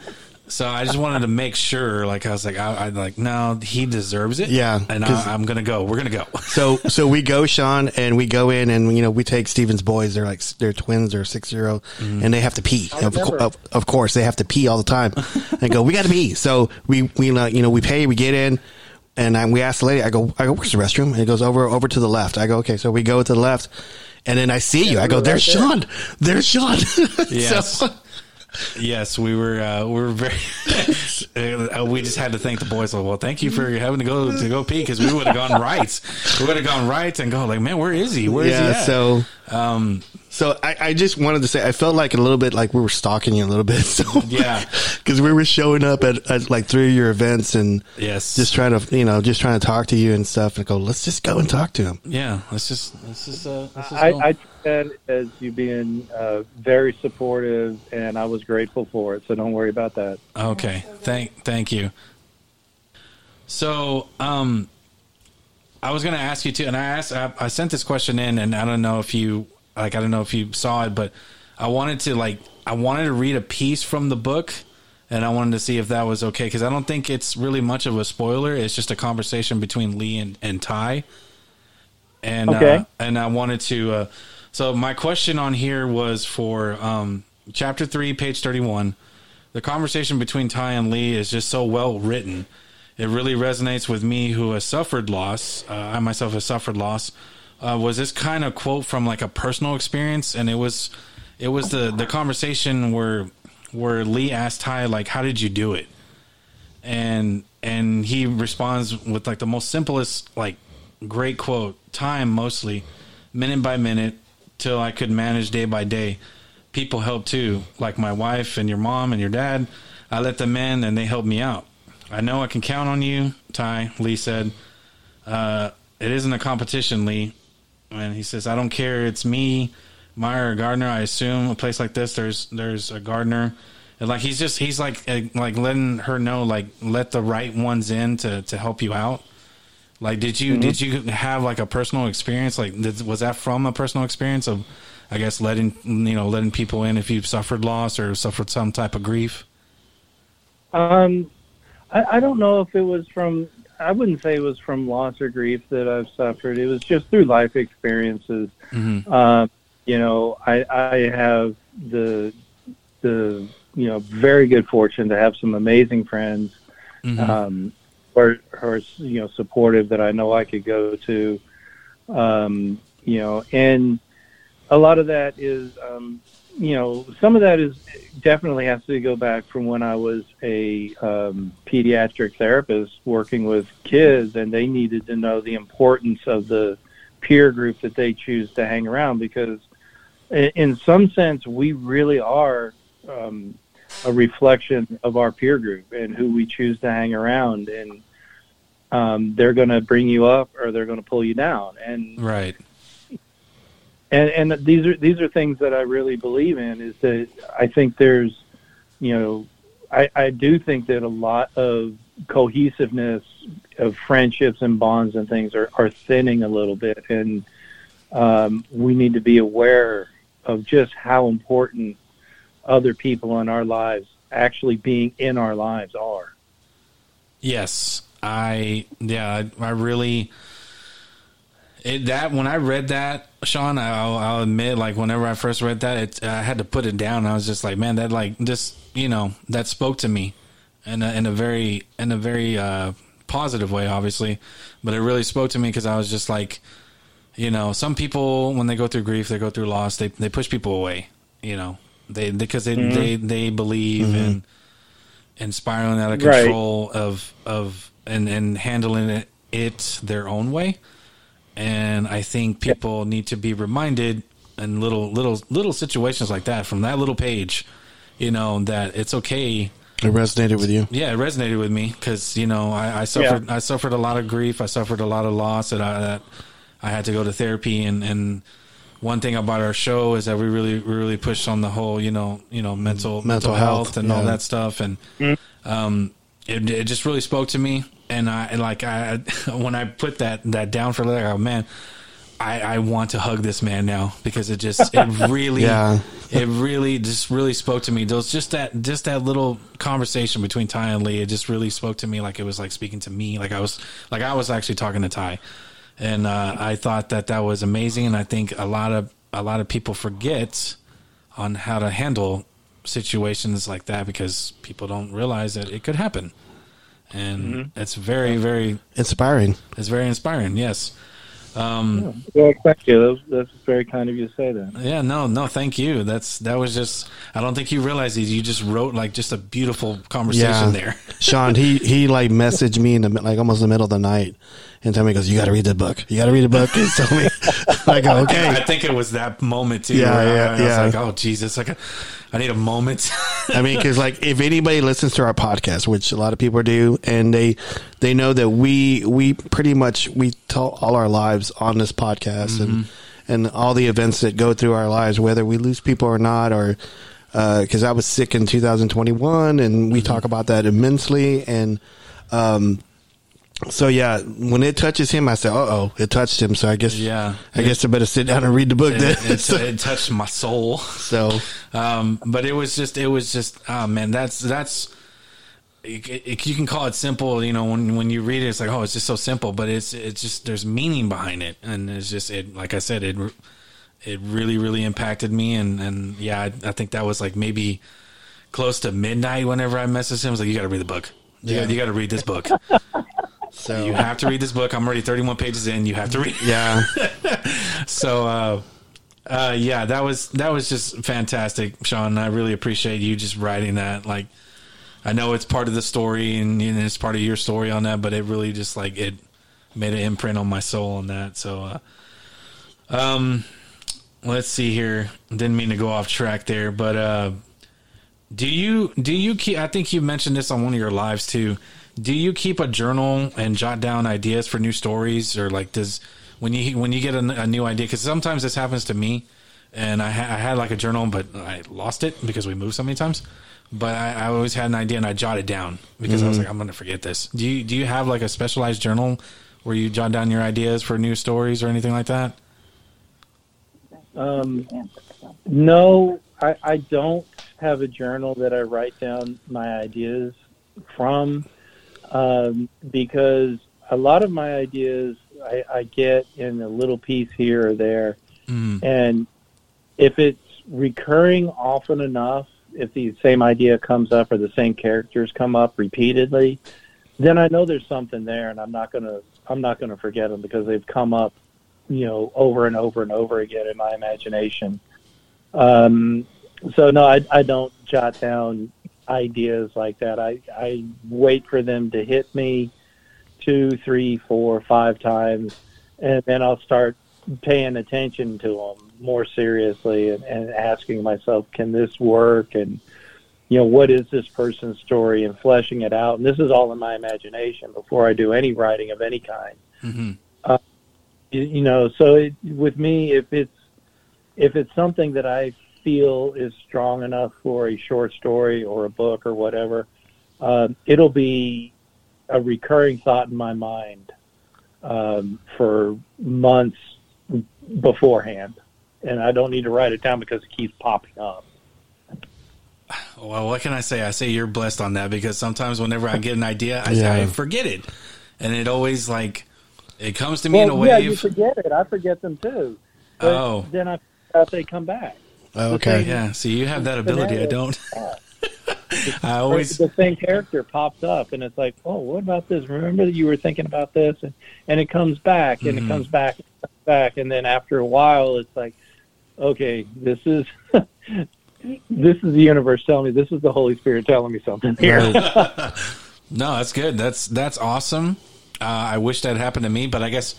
So I just wanted to make sure, like I was like, I, I like, no, he deserves it. Yeah, and I, I'm gonna go. We're gonna go. *laughs* so so we go Shawn and we go in and you know we take Steven's boys. They're like they're twins they're six year old and they have to pee. Of, of, of course they have to pee all the time. *laughs* And go we got to pee. So we we uh, you know we pay we get in and I, we ask the lady I go I go where's the restroom? And it goes over over to the left. I go okay. So we go to the left and then I see you. I go there's right Shawn. There's Shawn. *laughs* Yes. so, yes, we were. Uh, we were very. *laughs* uh, we just had to thank the boys. Like, well, thank you for having to go to go pee because we would have gone right. We would have gone right and go like, man, where is he? Where is he? yeah At? so um, So I, I just wanted to say I felt like a little bit like we were stalking you a little bit. *laughs* So Yeah. because we were showing up at, at like three of your events and yes, just trying to you know just trying to talk to you and stuff and go let's just go and talk to him. yeah. Let's just let's just uh, let's just I, go. I took that as you being uh, very supportive, and I was grateful for it. So don't worry about that. Okay. Thank thank you. So, um I was going to ask you too and I asked I, I sent this question in and I don't know if you like I don't know if you saw it but I wanted to like I wanted to read a piece from the book and I wanted to see if that was okay cuz I don't think it's really much of a spoiler. It's just a conversation between Leigh and and Ty. And Okay. uh, and I wanted to uh So my question on here was for um, chapter three, page thirty-one. The conversation between Ty and Leigh is just so well written. It really resonates with me, who has suffered loss. Uh, I myself have suffered loss. Uh, was this kind of quote from like a personal experience, and it was, it was the the conversation where where Leigh asked Ty like, "How did you do it?" and and he responds with like the most simplest like great quote time mostly minute by minute till i could manage day by day. People help too like my wife and your mom and your dad. I let them in and they help me out. I know i can count on you ty leigh said. Uh, it isn't a competition leigh and he says i don't care it's me meyer gardner i assume a place like this there's there's a gardener and like he's just he's like uh, like letting her know like let the right ones in to to help you out. Like did you mm-hmm. did you have like a personal experience like did, was that from a personal experience of I guess letting you know letting people in if you've suffered loss or suffered some type of grief? Um I, I don't know if it was from I wouldn't say it was from loss or grief that I've suffered. It was just through life experiences. Mm-hmm. Um, you know, I I have the the you know very good fortune to have some amazing friends mm-hmm. um, who, are, you know supportive that I know I could go to. Um, you know, and a lot of that is um, you know some of that is definitely has to go back from when I was a um, pediatric therapist working with kids, and they needed to know the importance of the peer group that they choose to hang around because in some sense we really are um, a reflection of our peer group and who we choose to hang around and um, they're going to bring you up or they're going to pull you down. And right and and these are these are things that I really believe in is that I think there's you know I, I do think that a lot of cohesiveness of friendships and bonds and things are, are thinning a little bit and um, we need to be aware of just how important other people in our lives actually being in our lives are. Yes, I yeah, I, I really it, that when I read that, Shawn, I'll, I'll, admit, like whenever I first read that, it, I had to put it down. I was just like, man, that like just you know that spoke to me in a, in a very in a very uh, positive way, obviously, but it really spoke to me because I was just like, you know, some people when they go through grief, they go through loss, they they push people away, you know, they because they mm-hmm. they, they believe mm-hmm. in in spiraling out of control right. of of and and handling it, it their own way. And I think people yep. need to be reminded in little little little situations like that from that little page, you know, that it's okay. It resonated with you. Yeah, it resonated with me because you know I, I suffered yeah. I suffered a lot of grief. I suffered a lot of loss that I that I had to go to therapy and and one thing about our show is that we really we really push on the whole you know you know mental mental, mental health, health, and yeah. all that stuff and mm-hmm. um, it, it just really spoke to me and I like I *laughs* when I put that that down for like oh man I, I want to hug this man now because it just it *laughs* really yeah. it really just really spoke to me. Those just that just that little conversation between Ty and Leigh, it just really spoke to me like it was like speaking to me. Like I was like I was actually talking to Ty and uh, I thought that that was amazing. And I think a lot of a lot of people forget on how to handle situations like that because people don't realize that it could happen, and mm-hmm. it's very very inspiring. It's very inspiring. Yes. Um, well, thank you. That's, that's, very kind of you to say that. Yeah, no, no, thank you. That's that was just. I don't think you realized it. You just wrote like just a beautiful conversation yeah. there. *laughs* Shawn, he he like messaged me in the like almost the middle of the night, and tell me goes, "You got to read the book. You got to read the book." And tell me, *laughs* I go, "Okay." I think it was that moment too. Yeah, yeah, I, I yeah. like, "Oh Jesus!" Like, I need a moment. *laughs* I mean, because like if anybody listens to our podcast, which a lot of people do, and they they know that we we pretty much we tell all our lives on this podcast mm-hmm. and and all the events that go through our lives, whether we lose people or not, or because uh, I was sick in 2021, and we mm-hmm. talk about that immensely, and um, so yeah, when it touches him, I say, "Uh oh, it touched him." So I guess, yeah, I it, guess I better sit down and read the book. It, then it, *laughs* so, it, touched my soul. So, um, but it was just, it was just, oh man, that's that's. You can call it simple, you know. When when you read it, it's like, oh, it's just so simple. But it's it's just there's meaning behind it, and it's just it. Like I said, it it really really impacted me and and yeah I, I think that was like maybe close to midnight whenever I messaged him I was like you got to read the book you, Yeah. gotta, you got to read this book *laughs* So you have to read this book I'm already 31 pages in you have to read yeah, *laughs* so uh uh yeah that was that was just fantastic Shawn I really appreciate you just writing that like I know it's part of the story and, it's part of your story on that but it really just like it made an imprint on my soul on that. So uh um let's see here. Didn't mean to go off track there but uh do you do you keep i think you mentioned this on one of your lives too. Do you keep a journal and jot down ideas for new stories? Or like does when you when you get a, a new idea because sometimes this happens to me and I, ha- I had like a journal but i lost it because we moved so many times but I, I always had an idea and i jotted down because i was like i'm gonna forget this. Do you do you have like a specialized journal where you jot down your ideas for new stories or anything like that? Um, no, I, I don't have a journal that I write down my ideas from um, because a lot of my ideas I, I get in a little piece here or there. mm, And if it's recurring often enough, if the same idea comes up or the same characters come up repeatedly, then I know there's something there, and I'm not gonna I'm not gonna forget them because they've come up, you know, over and over and over again in my imagination. Um, so no, I, I don't jot down ideas like that. I I wait for them to hit me two, three, four, five times, and then I'll start paying attention to them more seriously and, and asking myself, can this work? And, you know, what is this person's story and fleshing it out. And this is all in my imagination before I do any writing of any kind. hmm You, you know, so it, with me, if it's, if it's something that I feel is strong enough for a short story or a book or whatever, um, it'll be a recurring thought in my mind um, for months beforehand, and I don't need to write it down because it keeps popping up. Well, what can I say? I say you're blessed on that because sometimes whenever I get an idea, I, Yeah. I forget it, and it always like it comes to me in a Well, yeah, you forget it. I forget them too. But Oh. then I out they come back. okay, yeah, So you have that ability. I don't. *laughs* I always. the same character pops up, and it's like, oh, what about this? Remember that you were thinking about this, and and it comes back, and Mhm. it comes back, and it comes back, and then after a while, it's like, okay, this is. *laughs* This is the universe telling me. This is the Holy Spirit telling me something here. *laughs* *laughs* No, that's good. That's that's awesome. Uh, I wish that happened to me, but I guess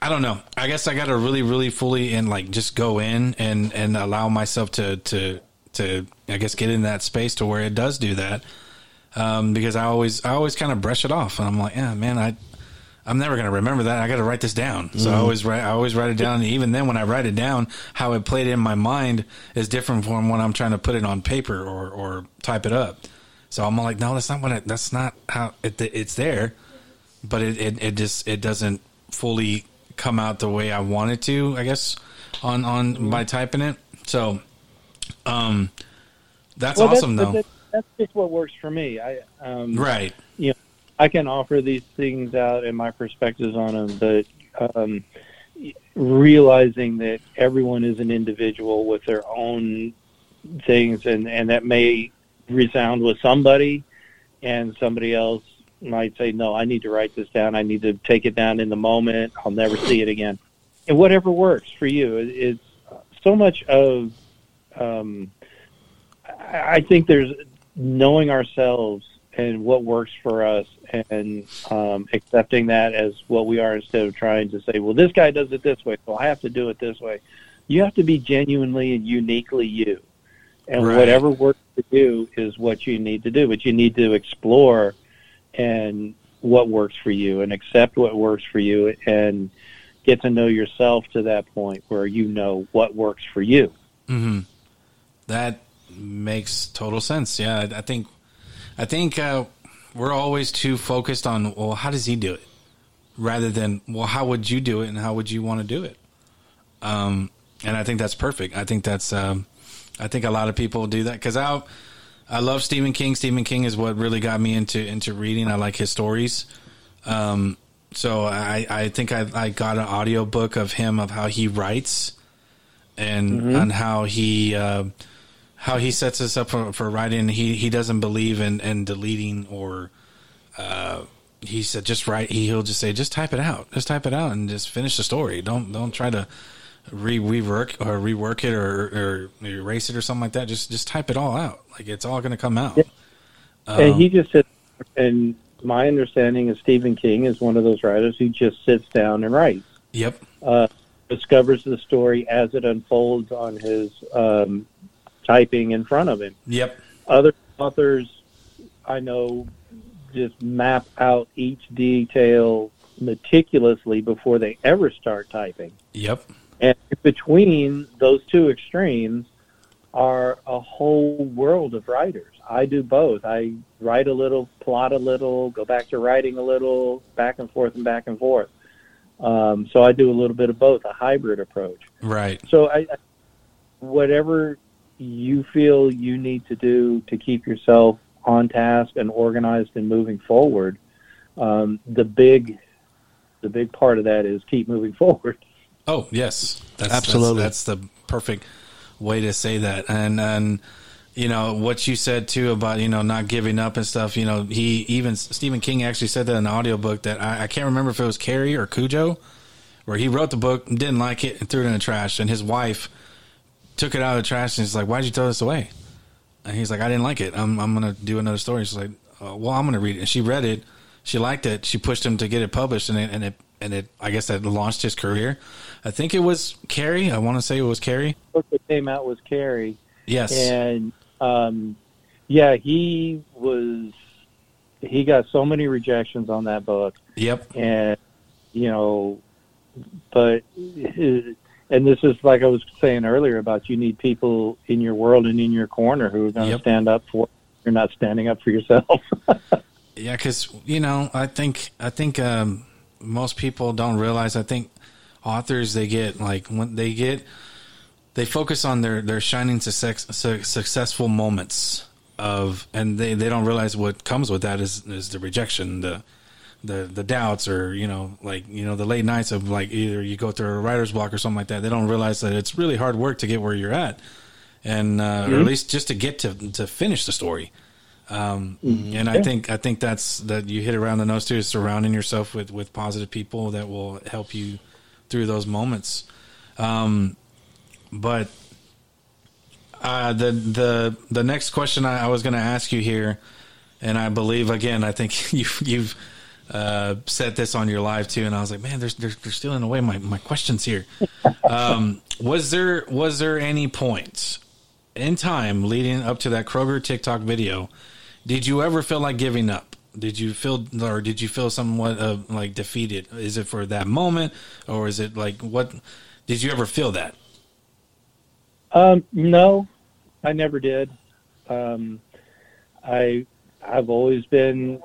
I don't know. I guess I got to really, really fully and like just go in and and allow myself to to to I guess get in that space to where it does do that. Um, because I always I always kind of brush it off, and I'm like, yeah, man, I I'm never gonna remember that. I got to write this down. So I always write I always write it down. And even then, when I write it down, how it played in my mind is different from when I'm trying to put it on paper or or type it up. So I'm like, no, that's not what it, that's not how it, it's there, but it, it, it just, it doesn't fully come out the way I want it to, I guess, on, on by typing it. So, um, that's Well, awesome that's, though. That's, that's just what works for me. I um, right. I can offer these things out and my perspectives on them, but um, realizing that everyone is an individual with their own things, and and that may resound with somebody, and somebody else might say, "No, I need to write this down. I need to take it down in the moment. I'll never see it again." And whatever works for you, it- it's so much of. Um, I think there's knowing ourselves and what works for us and um, accepting that as what we are instead of trying to say, well, this guy does it this way, so I have to do it this way. You have to be genuinely and uniquely you. And Right. whatever works for you is what you need to do. But you need to explore and what works for you and accept what works for you and get to know yourself to that point where you know what works for you. hmm That makes total sense. Yeah, I think, I think uh, we're always too focused on well, how does he do it, rather than well, how would you do it and how would you want to do it. Um, and I think that's perfect. I think that's, um, I think a lot of people do that because I, I love Stephen King. Stephen King is what really got me into into reading. I like his stories. Um, so I, I think I, I got an audio book of him of how he writes and on how he uh, how he sets us up for, for writing. He he doesn't believe in, in deleting or uh, he said just write. He, he'll just say just type it out, just type it out, and just finish the story. Don't don't try to re rework or rework it or, or erase it or something like that. Just just type it all out. Like it's all going to come out. and Um, he just sits. And my understanding is Stephen King is one of those writers who just sits down and writes. Yep. uh, discovers the story as it unfolds on his um, typing in front of him. Yep. Other authors I know just map out each detail meticulously before they ever start typing. Yep. And between those two extremes are a whole world of writers. I do both. I write a little, plot a little, go back to writing a little, back and forth and back and forth. Um, so I do a little bit of both, a hybrid approach. Right. So I, I- whatever you feel you need to do to keep yourself on task and organized and moving forward, um, the big, the big part of that is keep moving *laughs* forward. Oh yes, that's, Absolutely. That's, that's the perfect way to say that. And and you know what you said too about you know not giving up and stuff. You know he even Stephen King actually said that in the audiobook that I, I can't remember if it was Carrie or Cujo, where he wrote the book, didn't like it, and threw it in the trash, and his wife took it out of the trash and he's like, "Why'd you throw this away?" And he's like, "I didn't like it. I'm I'm gonna do another story." She's like, oh, "Well, I'm gonna read it." And she read it. She liked it. She pushed him to get it published, and it and it and it. I guess that launched his career. I think it was Carrie. I want to say it was Carrie. book that came out was Carrie, Yes. and um, yeah, he was he got so many rejections on that book, Yep. and you know, but and this is like I was saying earlier about you need people in your world and in your corner who are going to Yep. stand up for. You're not standing up for yourself. *laughs* Yeah, because you know, I think I think um, most people don't realize. I think authors they get like when they get they focus on their their shining success, successful moments of, and they they don't realize what comes with that is is the rejection, the the the doubts, or you know, like you know, the late nights of like either you go through a writer's block or something like that. They don't realize that it's really hard work to get where you're at, and uh, or at least just to get to to finish the story. Um, and I think I think that's that you hit around the nose too, surrounding yourself with with positive people that will help you through those moments. Um, but uh, the the the next question I, I was going to ask you here, and I believe again, I think *laughs* you've you've uh, set this on your live too, and I was like, man, there's there's, there's still in a way my my questions here. *laughs* Um, was there was there any point in time leading up to that Kroger TikTok video? Did you ever feel like giving up? Did you feel, or did you feel somewhat uh, like defeated? Is it for that moment, or is it like what? Did you ever feel that? Um, no, I never did. Um, I I've always been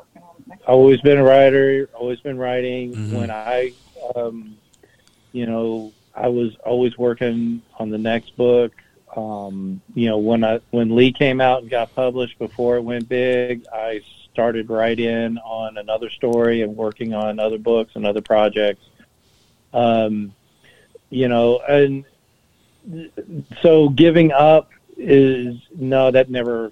always been a writer, always been writing. Mhm. When I um, you know, I was always working on the next book. Um, you know, when I when Leigh came out and got published before it went big, I started right in on another story and working on other books and other projects. Um, you know, and so giving up is no that never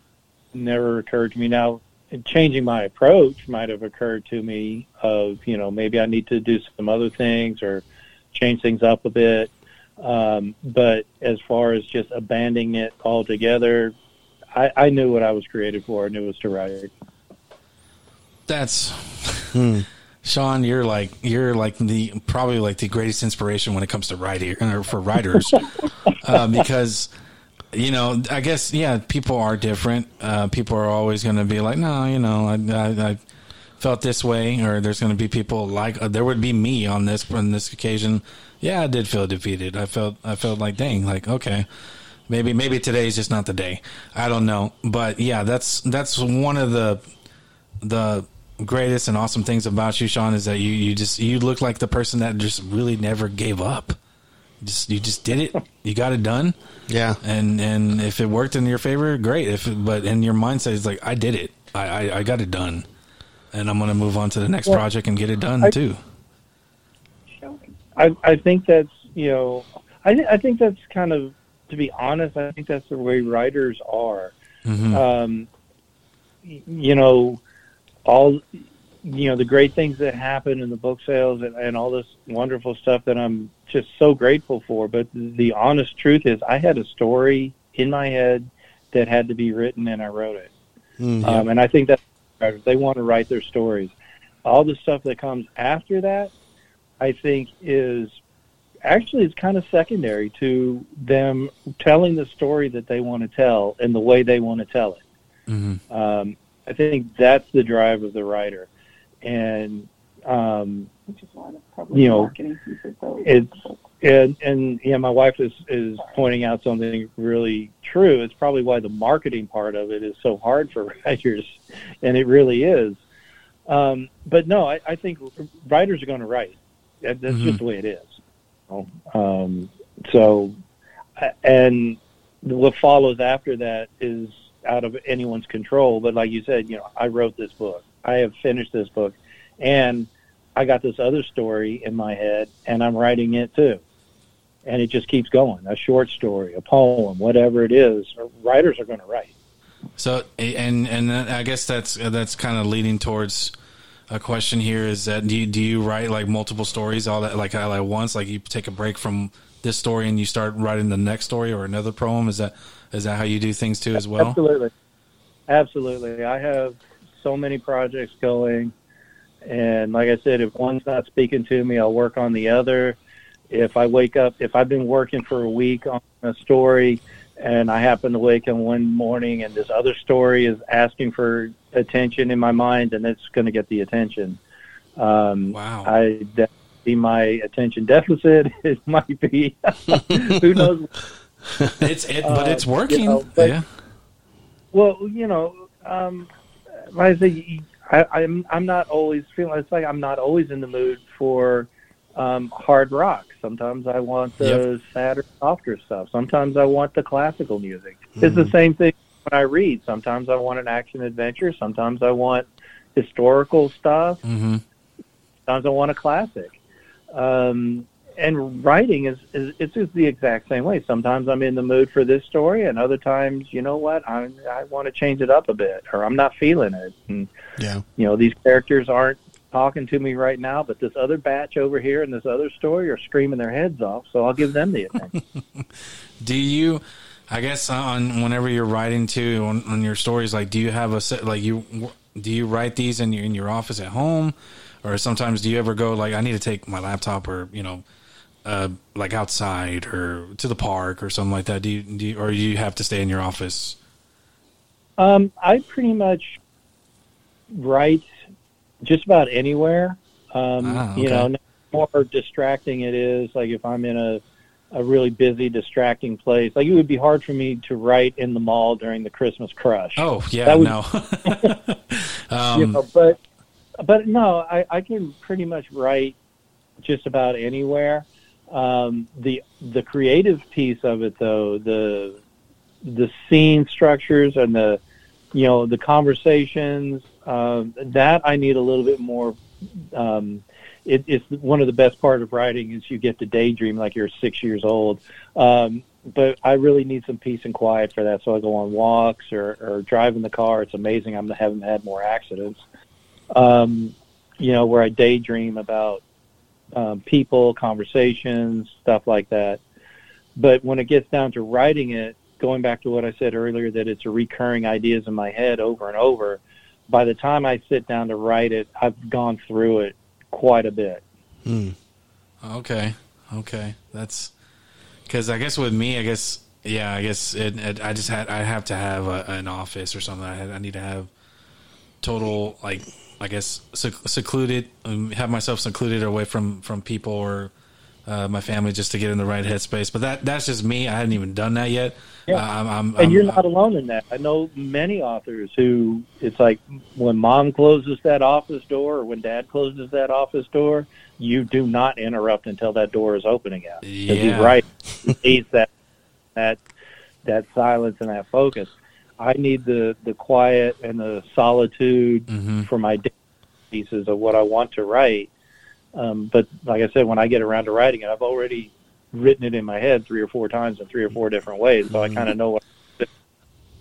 never occurred to me now changing my approach might have occurred to me of you know maybe i need to do some other things or change things up a bit. Um, but as far as just abandoning it altogether I, I knew what i was created for and it was to write. That's *laughs* Shawn. You're like you're like the probably like the greatest inspiration when it comes to writing or for writers, *laughs* uh, because you know I guess yeah people are different. Uh, people are always going to be like no you know I, I, I felt this way or there's going to be people like uh, there would be me on this on this occasion. Yeah, I did feel defeated. I felt I felt like dang like okay. Maybe maybe today is just not the day. I don't know, but yeah, that's that's one of the the greatest and awesome things about you, Shawn, is that you, you just you look like the person that just really never gave up. Just you just did it. You got it done. *laughs* Yeah. And and if it worked in your favor, great. If it, but in your mindset is like I did it. I, I, I got it done. And I'm gonna move on to the next project and get it done I- too. I, I think that's you know I, th- I think that's kind of, to be honest, I think that's the way writers are. Mhm. Um, you know, all, you know, the great things that happen in the book sales and, and all this wonderful stuff that I'm just so grateful for. But the honest truth is, I had a story in my head that had to be written, and I wrote it. Mm. Um, and I think that they want to write their stories. All the stuff that comes after that, I think, is actually it's kind of secondary to them telling the story that they want to tell and the way they want to tell it. Mhm. Um, I think that's the drive of the writer, and um, which is why the probably You know, marketing piece is so it's and and yeah, my wife is is pointing out something really true. It's probably why the marketing part of it is so hard for *laughs* writers, and it really is. Um, but no, I, I think writers are going to write. That, that's Mhm. just the way it is. Um, so, uh, and what follows after that is out of anyone's control. But like you said, you know, I wrote this book. I have finished this book, and I got this other story in my head, and I'm writing it too. And it just keeps going. A short story, a poem, whatever it is. Writers are going to write. So and and I guess that's uh, that's kind of leading towards a question here is that do you, do you write like multiple stories all that like at once like you take a break from this story and you start writing the next story or another poem is that is that how you do things too as well Absolutely. Absolutely. I have so many projects going. And like I said, if one's not speaking to me, I'll work on the other. If I wake up, if I've been working for a week on a story and I happen to wake up one morning and this other story is asking for attention in my mind, and it's going to get the attention. Um, Wow. I that be my attention deficit. *laughs* It might be. *laughs* Who knows *laughs* it's it but Uh, it's working you know, but- yeah Well, you know, um, like I say, I, I'm I'm not always feeling. It's like I'm not always in the mood for um, hard rock. Sometimes I want the sadder, softer stuff. Sometimes I want the classical music. It's the same thing when I read. Sometimes I want an action adventure. Sometimes I want historical stuff. mm-hmm. Sometimes I want a classic. Um, and writing is, is it's just the exact same way. Sometimes I'm in the mood for this story, and other times, you know what, I I want to change it up a bit, or I'm not feeling it. And Yeah. you know, these characters aren't talking to me right now, but this other batch over here and this other story are screaming their heads off, so I'll give them the attention. *laughs* do you i guess on whenever you're writing to on, on your stories like do you have a set like you do you write these in your in your office at home or sometimes do you ever go like i need to take my laptop or you know uh like outside or to the park or something like that do you, do you or you have to stay in your office Um, I pretty much write just about anywhere. Um, Ah, You know, more distracting it is. Like if I'm in a a really busy, distracting place, like it would be hard for me to write in the mall during the Christmas crush. oh yeah That would- no *laughs* *laughs* um, you know, but but no, I, I can pretty much write just about anywhere. Um, the the creative piece of it, though, the the scene structures and the you know the conversations um, that I need a little bit more. Um, it, it's one of the best part of writing is you get to daydream like you're six years old. Um, but I really need some peace and quiet for that. So I go on walks or, or drive in the car. It's amazing. I haven't had more accidents. Um, you know, where I daydream about um, people, conversations, stuff like that. But when it gets down to writing it, going back to what I said earlier, that it's a recurring ideas in my head over and over. By the time I sit down to write it, I've gone through it quite a bit. Hmm. Okay, okay, that's because I guess with me, I guess yeah, I guess it, it, I just had I have to have a, an office or something. I, I need to have total like I guess sec- secluded, um, have myself secluded away from from people or uh, my family just to get in the right headspace. But that that's just me. I hadn't even done that yet. Yeah. Uh, I'm, I'm, and I'm- you're not alone in that. I know many authors who it's like when mom closes that office door or when dad closes that office door, you do not interrupt until that door is open again. Yeah. he's right. He needs that that that silence and that focus. I need the the quiet and the solitude Mhm. for my pieces of what I want to write. Um, but like I said, when I get around to writing it, I've already written it in my head three or four times in three or four different ways, so I kind of know what.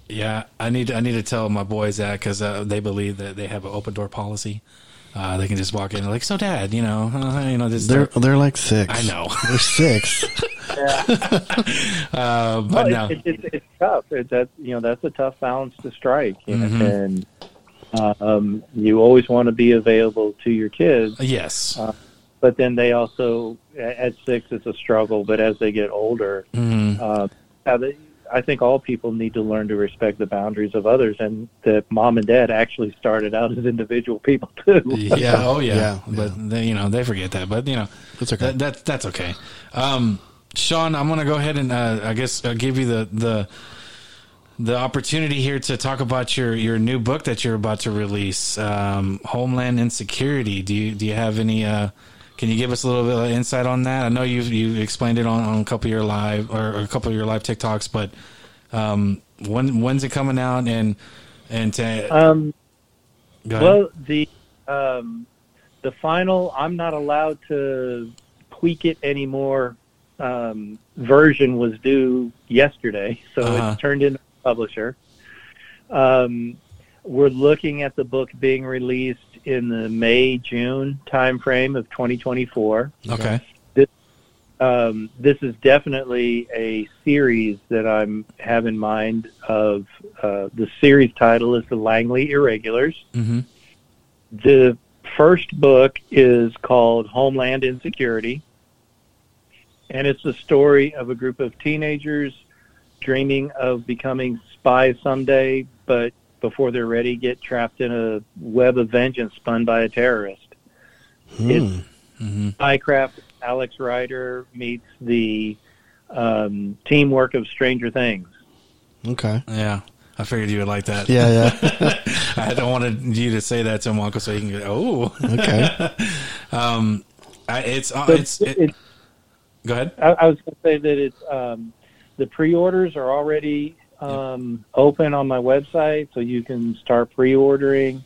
Yeah, I need I need to tell my boys that because uh, they believe that they have an open door policy. Uh, they can just walk in and like, so dad, you know, uh, you know, this. They're they're like six. I know. *laughs* They're six. *laughs* *laughs* uh, but Well, no, it, it, it's, it's tough. It, that you know that's a tough balance to strike, you know, Mhm. and um, you always want to be available to your kids, yes, uh, but then they also at six it's a struggle. But as they get older, Mhm. uh, they, I think all people need to learn to respect the boundaries of others, and that mom and dad actually started out as individual people too. *laughs* yeah, oh yeah, yeah, but They, you know they forget that, but you know That's okay. That, that that's okay. Um, Shawn, I'm gonna go ahead and uh, I guess uh, give you the the the opportunity here to talk about your your new book that you're about to release, um, Homeland Insecurity. Do you do you have any? Uh, can you give us a little bit of insight on that? I know you you explained it on, on a couple of your live or a couple of your live TikToks, but um, when when's it coming out? And and to, Um. Well, the um, the final I'm not allowed to tweak it anymore. Um, version was due yesterday, so Uh-huh. it's turned into a publisher. Um, we're looking at the book being released in the May June timeframe of 2024. okay, Um, this is definitely a series that I'm have in mind. Of uh, the series title is the Langley Irregulars. hmm The first book is called Homeland Insecurity, and it's the story of a group of teenagers dreaming of becoming spies someday, but before they're ready, get trapped in a web of vengeance spun by a terrorist. It's hmm Spycraft. Alex Rider meets the um, teamwork of Stranger Things. Okay. yeah. I figured you would like that. Yeah, yeah. *laughs* I don't want you to say that to him, Uncle, so he can go. Oh, Okay. *laughs* um, I, it's uh, it's. It, it's go ahead. I, I was going to say that it's um, the pre-orders are already um, open on my website, so you can start pre-ordering.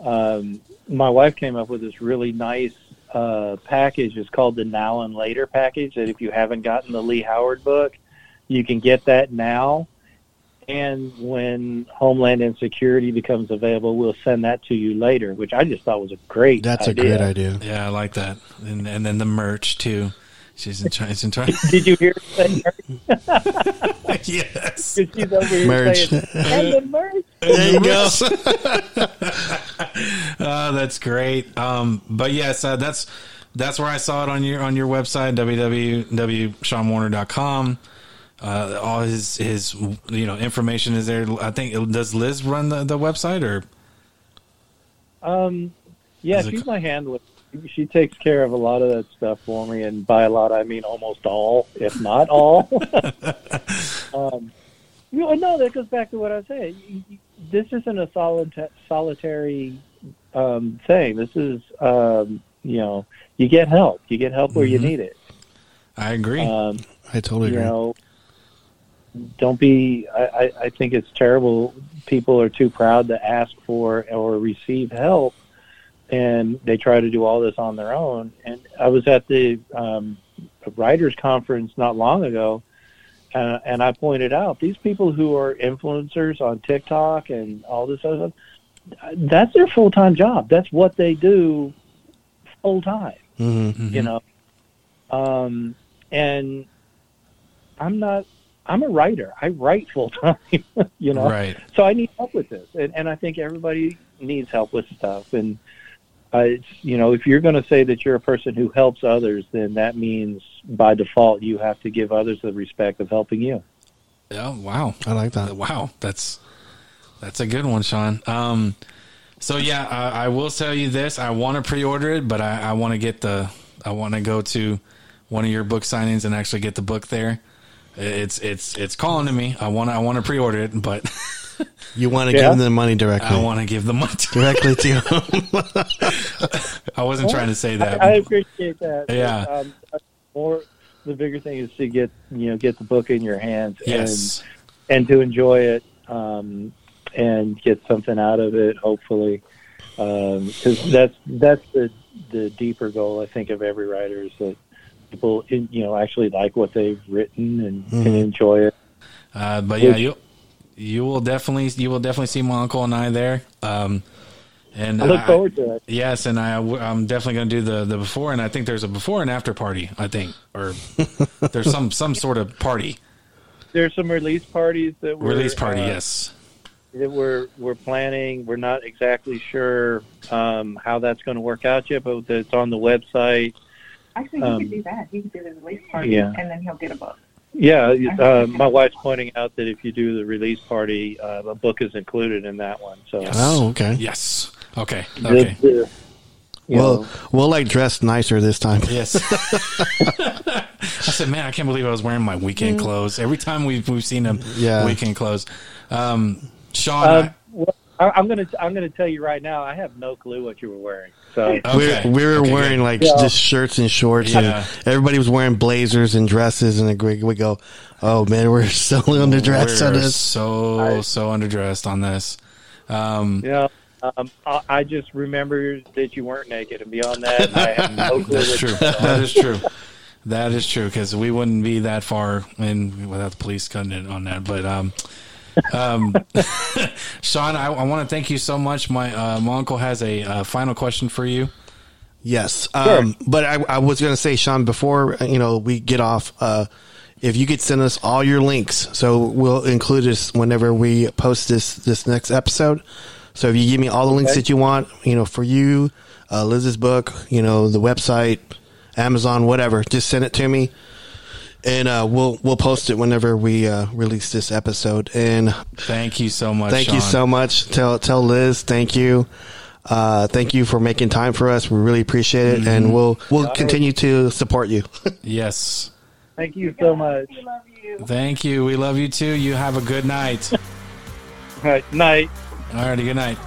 Um, my wife came up with this really nice uh, package. It's called the Now and Later package. That if you haven't gotten the Leigh Howard book, you can get that now. And when Homeland Insecurity becomes available, we'll send that to you later, which I just thought was a great. That's a great idea. Yeah, I like that, and and then the merch too. She's in China. She's in China. Did you hear? her say *laughs* yes. Because she's over here Merch. saying, and the merch. There you go. Uh, *laughs* that's great. Um, but yes, uh, that's that's where I saw it on your on your website www.shawnwarner.com. Uh, all his his you know information is there. I think does Liz run the, the website or Um, yeah, Is it- she's my handler. She takes care of a lot of that stuff for me, and by a lot I mean almost all, if not all. *laughs* um, you know, no, that goes back to what I was saying. You- you- This isn't a solita- solitary um, thing. This is, um, you know, you get help. You get help where you Mhm. need it. I agree. Um, I totally you agree. know, don't be. I, I, I think it's terrible. People are too proud to ask for or receive help, and they try to do all this on their own. And I was at the um, writers' conference not long ago, uh, and I pointed out these people who are influencers on TikTok and all this other stuff. That's their full time job. That's what they do full time hmm Mhm. you know um and i'm not i'm a writer i write full time *laughs* you know right. so i need help with this and, and i think everybody needs help with stuff and uh, it's, you know if you're going to say that you're a person who helps others then that means by default you have to give others the respect of helping you Oh wow. I like that. Wow, that's that's a good one, Shawn. Um, so yeah, I, I will tell you this: I want to pre-order it, but I, I want to get the I want to go to one of your book signings and actually get the book there. It's it's it's calling to me. I want I want to pre-order it, but *laughs* *laughs* You want to Yeah. give them the money directly. I want to give the money. Directly *laughs* to them. I wasn't trying to say that. I, I appreciate that Yeah. um, more the bigger thing is to get you know get the book in your hands and yes. and to enjoy it um, and get something out of it, hopefully, because that's that's the the deeper goal I think of every writer is that people, in, you know, actually like what they've written and, Mm-hmm. and enjoy it. Uh, but yeah, you you will definitely you will definitely see my uncle and I there. Um, and I look forward to it. Yes, and I I'm definitely going to do the the before, and I think there's a before and after party. I think, or *laughs* there's some some sort of party There's some release parties that we're release party. uh, yes. that we're we're planning. We're not exactly sure um, how that's going to work out yet, but it's on the website. Actually, he Um, could do that. He could do the release party, yeah. and then he'll get a book. Yeah, uh, my wife's pointing out that if you do the release party, uh, a book is included in that one. So Yes. Oh, okay. Yes. Okay. Okay. the- you Well, know, we'll like dress nicer this time. Yes. *laughs* I said, man, I can't believe I was wearing my weekend clothes. Every time we've we've seen him, Yeah. weekend clothes. Um, Shawn, um, well, I, I'm gonna I'm gonna tell you right now. I have no clue what you were wearing. So okay. We we were Okay, wearing good. like Yeah. just shirts and shorts, Yeah. and everybody was wearing blazers and dresses, and we we go, "Oh man, we're *laughs* so underdressed on We're this." so so underdressed on this. Um, you know, um, I, I just remember that you weren't naked, and beyond that, I have no clue. That's true. That is true. That is true because we wouldn't be that far in without the police cutting in on that. But um, um, *laughs* Shawn, I, I want to thank you so much. My uh, my uncle has a uh, final question for you. Yes, um, but I, I was going to say, Shawn, before you know we get off, uh, if you could send us all your links, so we'll include this whenever we post this this next episode. So if you give me all the links Okay. that you want, you know, for you, uh, Liz's book, you know, the website, Amazon, whatever, just send it to me, and uh, we'll we'll post it whenever we uh, release this episode. And Thank you so much. Thank you so much. Tell tell Liz, thank you. Uh, thank you for making time for us. We really appreciate it, Mm-hmm. and we'll we'll continue to support you. *laughs* Yes. Thank you so much. We love you. Thank you. We love you too. You have a good night. *laughs* All right, night. Alrighty. Good night.